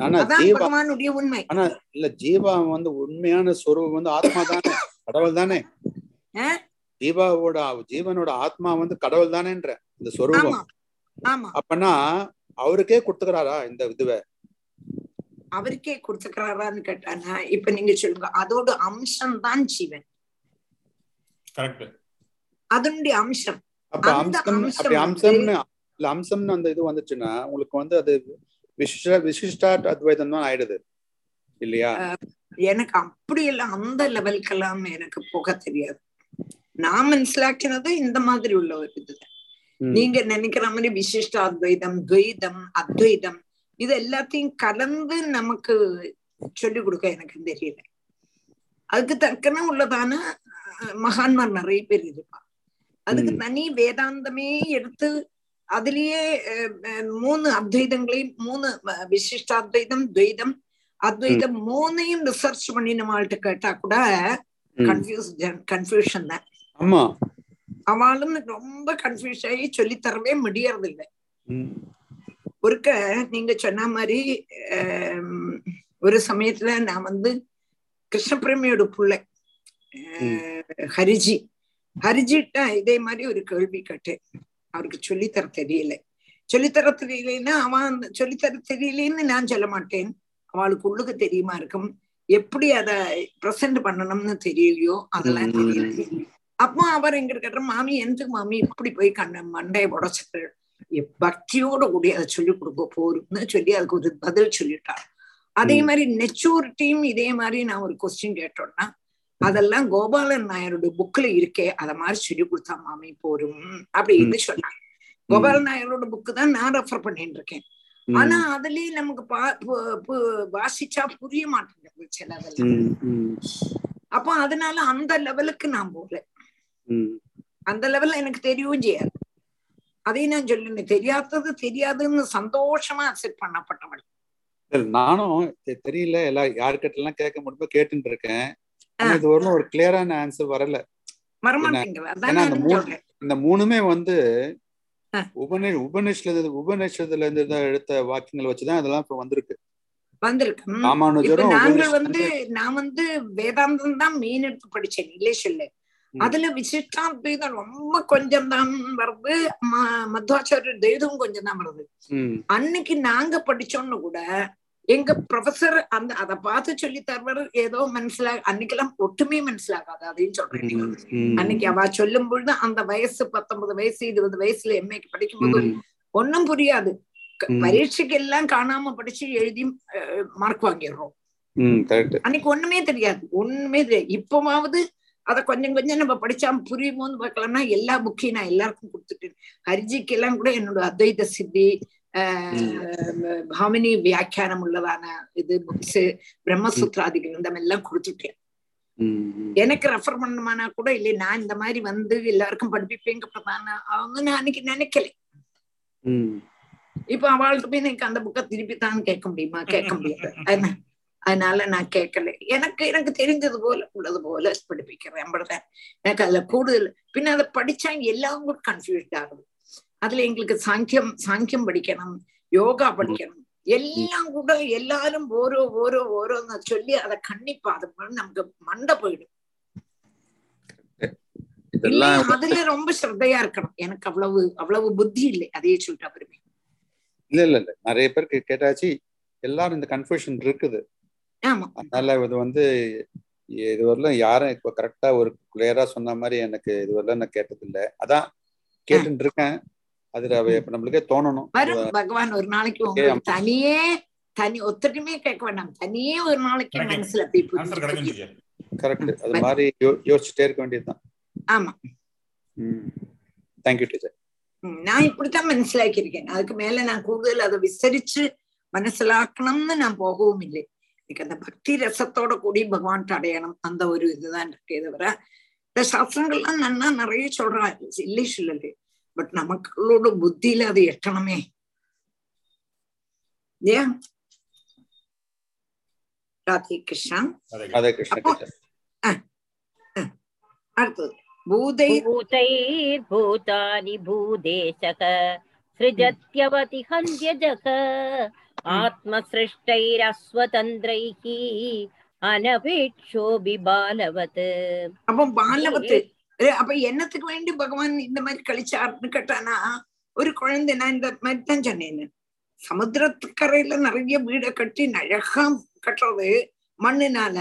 ஆனா ஜீவா இல்ல வந்து உண்மையான சொரூபம் வந்து ஆத்மா தானே கடவுள் தானே ஆ? ஜீவாவோட ஜீவனோட ஆத்மா வந்து கடவுள் தானேன்ற இந்த சொரூபம். ஆமா ஆமா. அப்பனா அவருக்கே கொடுத்துக்கிறாரா இந்த இதுவை? அவருக்கே கொடுத்துக்கிறாரான்னு கேட்டானா இப்ப நீங்க சொல்லுங்க. அதோட அம்சம் தான் ஜீவன். கரெக்ட் அதனுடைய அம்சம். அப்ப அந்த அம்சம் அம்சம்னு இல்ல அம்சம்னு அந்த இது வந்துச்சுன்னா உங்களுக்கு வந்து அது விசிஷ்ட விசிஷ்டா அத்வைதம் தான் ஆயிடுது. இல்லையா? எனக்கு அப்படி எல்லாம் அந்த லெவலுக்கெல்லாம் எனக்கு போக தெரியாது. நான் மனசிலாக்கினது இந்த மாதிரி உள்ள ஒரு இதுதான். நீங்க நினைக்கிற மாதிரி விசிஷ்ட அத்வைதம் துவைதம் அத்வைதம் இது எல்லாத்தையும் கலந்து நமக்கு சொல்லிக் கொடுக்க எனக்கு தெரியல. அதுக்கு தக்கன உள்ளதான மகான்மார் நிறைய பேர் இருப்பா அதுக்கு. தனி வேதாந்தமே எடுத்து மூணு அத்வைதங்களையும் மூணு அஹ், விசிஷ்டாத்வைதம் துவைதம் அத்வைதம் மூணையும் ரிசர்ச் பண்ணி நம்மள்ட்ட கேட்டா கூட. கன்ஃபியூஸ் கன்ஃபியூஷன் தான் ஆமா அவளும் ரொம்ப கன்ஃபியூஸ் ஆகி சொல்லி தரவே முடியறது இல்லை. ஒருக்க நீங்க சொன்ன மாதிரி ஒரு சமயத்துல நான் வந்து கிருஷ்ணபிரமியோட பிள்ளை ஹரிஜி ஹரிஜிட்ட இதே மாதிரி ஒரு கேள்வி கேட்டேன் அவருக்கு சொல்லித்தர தெரியல. சொல்லித்தர தெரியலன்னா அவன் அந்த சொல்லித்தர தெரியலன்னு நான் சொல்ல மாட்டேன். அவளுக்கு உள்ளுக்கு தெரியுமா இருக்கும். எப்படி அத பிரசன்ட் பண்ணணும்னு தெரியலையோ அதெல்லாம். தெரியல அப்போ அவர் எங்க கேட்ட மாமி எந்த மாமி இப்படி போய் கண்ண மண்டையை உடச்சிட்டு பக்தியோட கூடி அதை சொல்லி கொடுக்க போருன்னு சொல்லி அதுக்கு ஒரு பதில் சொல்லிட்டார். அதே. மாதிரி மெச்சூரிட்டியும் இதே மாதிரி நான் ஒரு கொஸ்டின் கேட்டோம்னா அதெல்லாம் கோபாலன் நாயருடைய புக்ல இருக்கே அத மாதிரி சொல்லி கொடுத்தா மாமி போரும் அப்படின்னு சொன்னாங்க. கோபாலன் நாயரோட புக்கு தான் நான் ரெஃபர் பண்ணிட்டு இருக்கேன். ஆனா அதுலயே நமக்கு பா- வாசிச்சா புரிய மாட்டேங்குது சிலதெல்லாம். அப்போ அதனால அந்த லெவலுக்கு நான் போகல. ம். அந்த லெவல்ல எனக்கு தெரியவும் செய்யாது. அதையும் நான் சொல்லுங்க தெரியாதது தெரியாதுன்னு சந்தோஷமா அக்செப்ட் பண்ணப்பட்டவள் நானும் தெரியல. எல்லாம் யாருக்கிட்ட எல்லாம் கேட்க முடியுமோ கேட்டுட்டு இருக்கேன். இது வரலும் ஒரு கிளியரான ஆன்சர் வரல. இந்த மூணுமே வந்து. உபநி உபநிஷத்துல உபநிஷத்துல இருந்து தான் எடுத்த வாக்கியங்கள் வச்சுதான் இதெல்லாம் இப்ப வந்திருக்கு. வந்திருக்கு. நாங்கள் வந்து நான் வந்து வேதாந்தம் தான் மெயின் எடுத்து படிச்சேன் சொல்லு. அதுல விசிஷ்டாத்வைதம் ரொம்ப கொஞ்சம் தான் வருது. ம- மத்வாச்சாரிய தெய்வம் கொஞ்சம் தான் வருது அன்னைக்கு நாங்க படிச்சோன்னு கூட எங்க ப்ரொஃபசர் அந்த அத பார்த்து சொல்லி தருவார் ஏதோ மனசிலா அன்னைக்கெல்லாம் ஒட்டுமே மனசிலாகாது அதையும் சொல்றேன். அன்னைக்கு அவ சொல்லும் பொழுது அந்த வயசு பத்தொன்பது வயசு இருபது வயசுல எம்ஏக்கு படிக்கும்போது ம், ஒண்ணும் புரியாது. பரீட்சைக்கு எல்லாம் காணாம படிச்சு எழுதி மார்க் வாங்கிடுறோம். அன்னைக்கு ஒண்ணுமே தெரியாது. ஒண்ணுமே தெரியாது. இப்பவாவது அத கொஞ்சம் கொஞ்சம் நம்ம படிச்சா புரியுமோன்னு பார்க்கலாம்னா எல்லா புக்கையும் நான் எல்லாருக்கும் கொடுத்துட்டேன். ஹரிஜிக்கு எல்லாம் கூட என்னோட அத்வைத சித்தி பாமினி வியாக்கியானம் உள்ளதான இது புக்ஸ் பிரம்மசூத்ராதி கிரந்தம் எல்லாம் கொடுத்துட்டேன் ம். எனக்கு ரெஃபர் பண்ணுமானா கூட இல்லை நான் இந்த மாதிரி வந்து எல்லாருக்கும் படிப்பிப்பேங்க பிரதான அவங்க நான் அன்னைக்கு நினைக்கல. ம், இப்ப அவள்கிட்ட போய் எனக்கு அந்த புக்கை திருப்பி தான் கேட்க முடியுமா? கேட்க முடியாது. அதனா- அதனால நான் கேட்கல. எனக்கு எனக்கு தெரிஞ்சது போல உள்ளது போல படிப்பிக்கிறேன். அவ்வளவுதான் எனக்கு அதுல கூடுதல் பின்ன அதை படிச்சா எல்லாம் கூட கன்ஃபியூஸ்ட் ஆகுது. அதுல எங்களுக்கு சாங்கியம் சாங்கியம் படிக்கணும் யோகா படிக்கணும். எல்லாம் கூட எல்லாரும் ஓரோ ஓரோ ஓரோன்னு சொல்லி அதை கண்டிப்பா அது நமக்கு மண்டை போயிடும். அதுல ரொம்ப ஸ்ரத்தையா இருக்கணும். எனக்கு அவ்வளவு அவ்வளவு புத்தி இல்லை. அதையே சொல்லிட்டு அப்புறமே இல்ல இல்ல இல்ல. நிறைய பேருக்கு கேட்டாச்சு எல்லாரும் இந்த கன்ஃபியூஷன் இருக்குது. ஆமா. அதனால இது வந்து இதுவரையிலும் யாரும் இப்போ கரெக்டா ஒரு கிளியரா சொன்ன மாதிரி எனக்கு இதுவரையிலும் நான் கேட்டது இல்ல அதான் கேட்டுட்டு இருக்கேன். அதுல நம்மளுக்கே தோணணும். வரும் பகவான் ஒரு நாளைக்கு தனியே தனி ஒத்தருக்குமே கேட்க வேண்டாம். தனியே ஒரு நாளைக்கு மனசுல போய் கரெக்ட் அது மாதிரி யோசிச்சுட்டே இருக்க வேண்டியதுதான். ஆமா. தேங்க்யூ டீச்சர் நான் இப்படித்தான் மனசிலாக்கியிருக்கேன். அதுக்கு மேல நான் கூடுதல் அதை விசரிச்சு மனசிலாக்கணும்னு நான் போகவும் இல்லை. எனக்கு அந்த பக்தி ரசத்தோட கூடி பகவான் அடையணும். அந்த ஒரு இதுதான் இருக்கே தவிர இந்த சாஸ்திரங்கள்லாம் நன்னா நிறைய சொல்றான் இங்கிலீஷ் இல்லையே பட் நமக்களோட புத்தியில அது எட்டணுமே இல்லையா ராதே கிருஷ்ணா ராதே கிருஷ்ண அப்போ டீச்சர் அடுத்தது பூதை भूतैर्भूतानि भूदेशक सृजत्यवतिहन्त्यजः आत्मसृष्टैरस्वतन्त्रैः अनपेक्षो बिबालवत् அப்போ பாலவத்து ஏ, அப்ப என்னத்துக்கு வேண்டி பகவான் இந்த மாதிரி கழிச்சாருன்னு கேட்டானா ஒரு குழந்தை நான் இந்த மாதிரி தான் சொன்னேன். சமுத்திரத்துக்கரையில நிறைய வீடை கட்டி அழகா கட்டுறது மண்ணுனால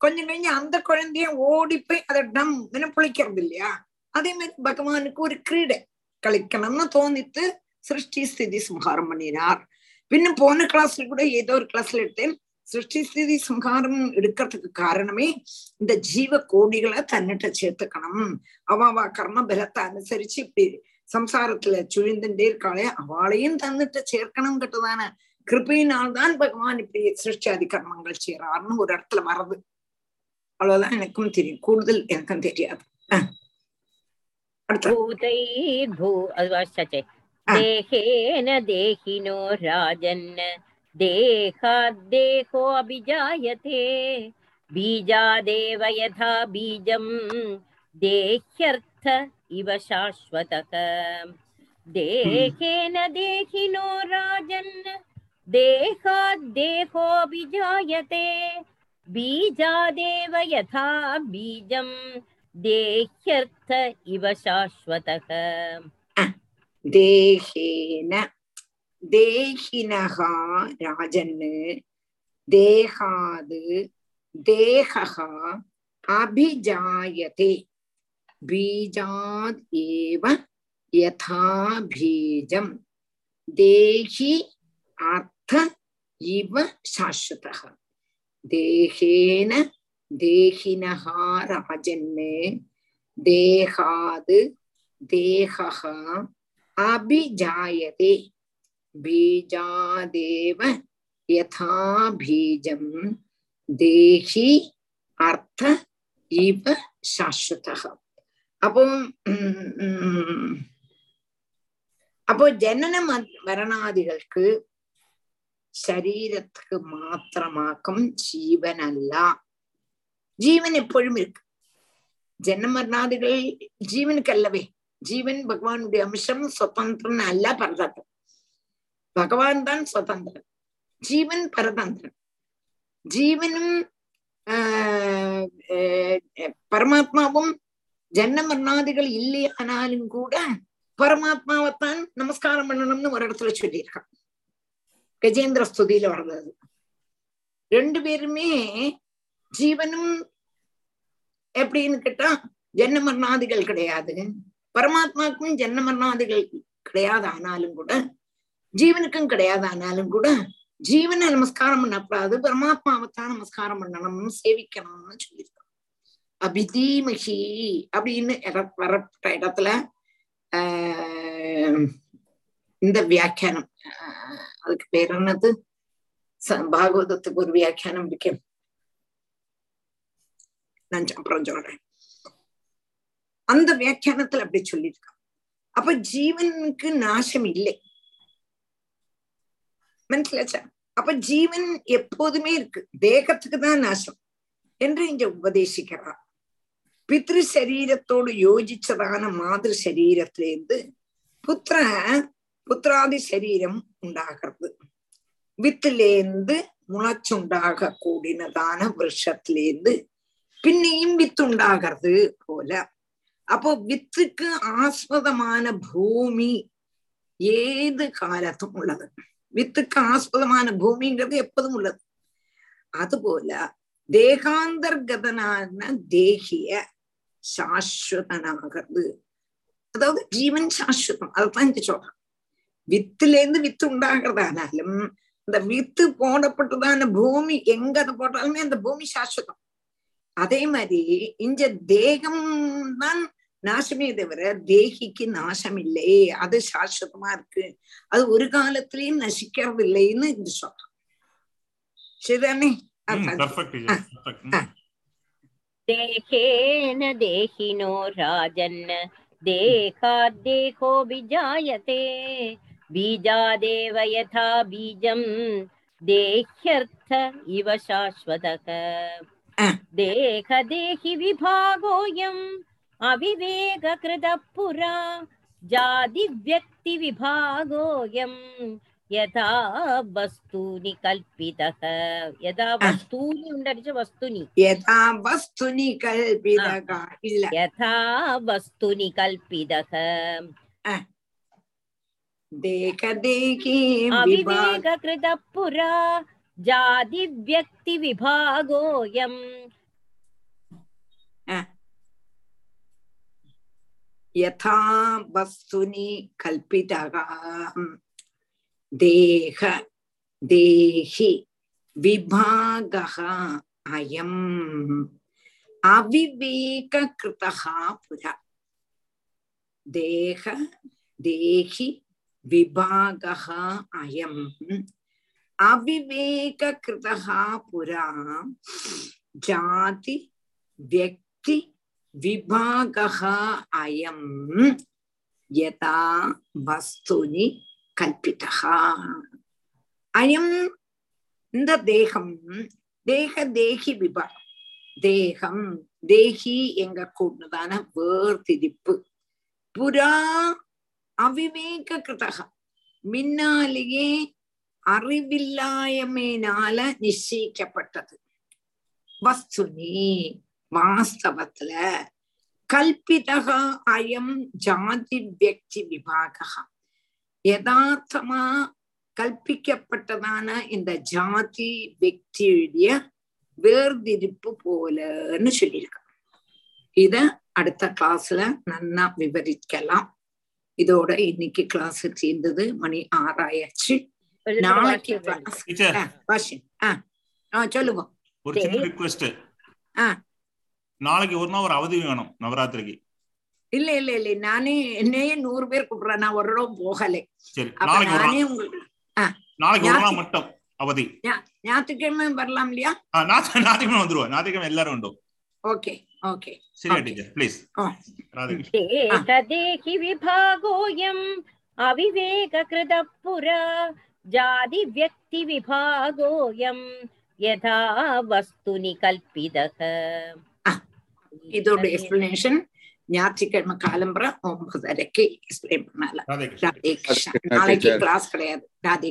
கொஞ்சம் கொஞ்சம் அந்த குழந்தைய ஓடி போய் அதை டம் புளிக்கிறது இல்லையா? அதே மாதிரி பகவானுக்கு ஒரு கிரீடை கழிக்கணும்னு தோணித்து சிருஷ்டி ஸ்திதி சம்ஹாரம் பண்ணினார். பின்ன போன கிளாஸ்ல கூட ஏதோ ஒரு கிளாஸ்ல எடுத்தேன். சிருஷ்டி ஸ்திதி சங்காரம் எடுக்கிறதுக்கு காரணமே இந்த ஜீவ கோடிகளை தன்னிட்ட சேர்த்துக்கணும். அவாவா கர்ம பலத்தை அனுசரிச்சு இப்படி சம்சாரத்துல சுழிந்துட்டே இருக்காளே அவளையும் தன்னிட்ட சேர்க்கணும் கிட்டதான கிருப்பையினால்தான் பகவான் இப்படி சிருஷ்டியாதி கர்மங்கள் செய்யறாருன்னு ஒரு இடத்துல மறந்து அவ்வளவுதான் எனக்கும் தெரியும். கூடுதல் எனக்கும் தெரியாது. தேகேன தேகினோ ராஜன் देहाद्देहोऽभिजायते बीजादेव यथा बीज देह्यर्थ इव शाश्वतः। देहेन देहिनो राजन् देहाद्देहोऽभिजायते बीजादेव यथा बीज देह्यर्थ इव शाश्वतः। देहेन தேகினகா ராஜன்னு தேகாது தேகா அபிஜாயதே பீஜாத் ஏவ யதா பீஜம் தேஹி அர்த்த இவ சாஸ்வதः தேகேன தேகினகா ராஜன்னு தேகாது தேகः अभिजायते बीजादेव यथा बीजं देहि அர்த்த இவ சாஸ்வதக அப்போ அப்போ ஜனன மரணாதிகளுக்கு ശരീരത്തിക്ക് മാത്രമാക്കം ജീവനല്ല ജീവൻ എപ്പോഴും ഇരിക്കും ജന്മമരണാദികൾ ജീവനുക്കല്ലവേ ജീവൻ ഭഗവാനുടെ അംശം സ്വതന്ത്രനല്ല പറഞ്ഞത് பகவான் தான் சுதந்திரன். ஜீவன் பரதந்திரன். ஜீவனும் ஆஹ் பரமாத்மாவும் ஜன்ன மரணாதிகள் இல்லையானாலும் கூட பரமாத்மாவைத்தான் நமஸ்காரம் பண்ணணும்னு ஒரு இடத்துல சொல்லியிருக்கான். கஜேந்திர ஸ்துதியில வர்றது. ரெண்டு பேருமே ஜீவனும் எப்படின்னு கேட்டா ஜன்ன மரணாதிகள் கிடையாது. பரமாத்மாவுக்கும் ஜன்ன மரணாதிகள் கிடையாது ஆனாலும் கூட ஜீவனுக்கும் கிடையாது ஆனாலும் கூட ஜீவனை நமஸ்காரம் பண்ணக்கூடாது பரமாத்மாவைத்தான் நமஸ்காரம் பண்ணணும் சேவிக்கணும்னு சொல்லியிருக்கோம் அபிதீமகி அப்படின்னு வரப்பட்ட இடத்துல ஆஹ் இந்த வியாக்கியானம் ஆஹ் அதுக்கு பேர் என்னது? ச- பாகவதத்துக்கு ஒரு வியாக்கியானம் இருக்கு. நான் அப்புறம் சொல்றேன். அந்த வியாக்கியானத்துல அப்படி சொல்லியிருக்கான் அப்ப ஜீவனுக்கு நாசம் இல்லை. மனசிலாச்சா அப்ப ஜீவன் எப்போதுமே இருக்கு. தேகத்துக்கு தான் நாசம் என்று இங்க உபதேசிக்கிறார். பித்ரு சரீரத்தோடு யோஜிச்சதான மாதிரி சரீரத்திலேருந்து புத்திர புத்திராதி சரீரம் உண்டாகிறது. வித்துலேருந்து முளைச்சுண்டாக கூடினதான விருஷத்திலேருந்து பின்னையும் வித்து உண்டாகிறது போல. அப்போ வித்துக்கு ஆஸ்பதமான பூமி ஏது காலத்தும் உள்ளது. வித்துக்கு ஆஸ்பதமான பூமிங்கிறது எப்போதும் உள்ளது. அதுபோல தேகாந்தர்கதனான தேகிய சாஸ்வதனாகிறது. அதாவது ஜீவன் சாஸ்வதம் அதுதான் இந்த சொல்றேன். வித்துலேருந்து வித்து உண்டாகிறதானாலும் இந்த வித்து போடப்பட்டதான பூமி எங்க அதை போட்டாலுமே அந்த பூமி சாஸ்வதம். அதே மாதிரி இங்க தேகம் தான் நாசமே தவிர தேகிக்கு நாசம் இல்லை அது சாஸ்வதமா இருக்கு. அது ஒரு காலத்திலயும் நசிக்கிறது இல்லைன்னு இது சொல்றோம் சரிதானே? தேகேன தேகினோ ராஜன். தேகாத்தேகோ விஜாயத்தே பீஜாதேவ யதா பீஜம். தேஹ்யர்த்த இவ சாஸ்வதக. தேக தேகி விபாகோயம். अविवेककृतः पुरा जातिव्यक्तिविभागोऽयम् यथा वस्तूनि कल्पितः यदा वस्तूनि उण्डरिच वस्तूनि यथा वस्तूनि कल्पितः यथा वस्तूनि कल्पितः अविवेककृतः पुरा जातिव्यक्तिविभागोऽयम् यथा वस्तुनि कल्पितः। देह, देहि विभागः अयम्। अविवेककृतः पुरा। देह, देहि विभागः अयम्। अविवेककृतः पुरा। जाति, व्यक्ति விபாகா அயம் யதா வஸ்துனி கல்பிதா அயம் இந்த தேகம் தேக தேகி விபாகம் தேகம் தேகி எங்க கூடதான வேர்திரிப்பு புரா அவிவேக கிருதகம் மின்னாலேயே அறிவில்லாயமையினால நிச்சயிக்கப்பட்டது. வஸ்துனி. வாஸ்தவத்துல கல்பிதா அயம் ஜாதி வியக்தி விபாகா யதார்த்தமா கல்பிக்கப்பட்டதான இந்த ஜாதி வியக்தியுடைய வேர்திருப்பு போலன்னு சொல்லியிருக்காங்க. இத அடுத்த கிளாஸ்ல நல்லா விவரிக்கலாம். இதோட இன்னைக்கு கிளாஸ் சேர்ந்தது மணி ஆறாயாச்சு. நாளைக்கு கிளாஸ் ஆஹ் நாளைக்கு ஒரு நாள் ஒரு அவதி வேணும் நவராத்திரிக்கு. இல்ல இல்ல இல்ல. நானே என்னையே நூறு பேர் கூப்பிடுறேன். நான் ஒரு ரூபா போகலை. நானே உங்களுக்கு நாளைக்கு ஒரு நாள் மட்டும் அவதி. ஞாயிற்றுக்கிழமை வரலாம் இல்லையா? ஞாயிற்றுக்கிழமை வந்துருவோம். ஞாயிற்றுக்கிழமை எல்லாரும் உண்டும் ஓகே ஓகே. சரியா டீச்சர்? ப்ளீஸ் தேகி விபாகோயம் அவிவேக கிருத புரா ஜாதி வியக்தி விபாகோயம் யதா வஸ்துனி கல்பிதக இதோட எக்ஸ்பிளனேஷன் ஞாயிற்றுக்கிழமை காலம்புற ஒன்பதரைக்கு எக்ஸ்பிளைன் பண்ணலாம் நாளைக்கு. கிளாஸ் கிடையாது ராதே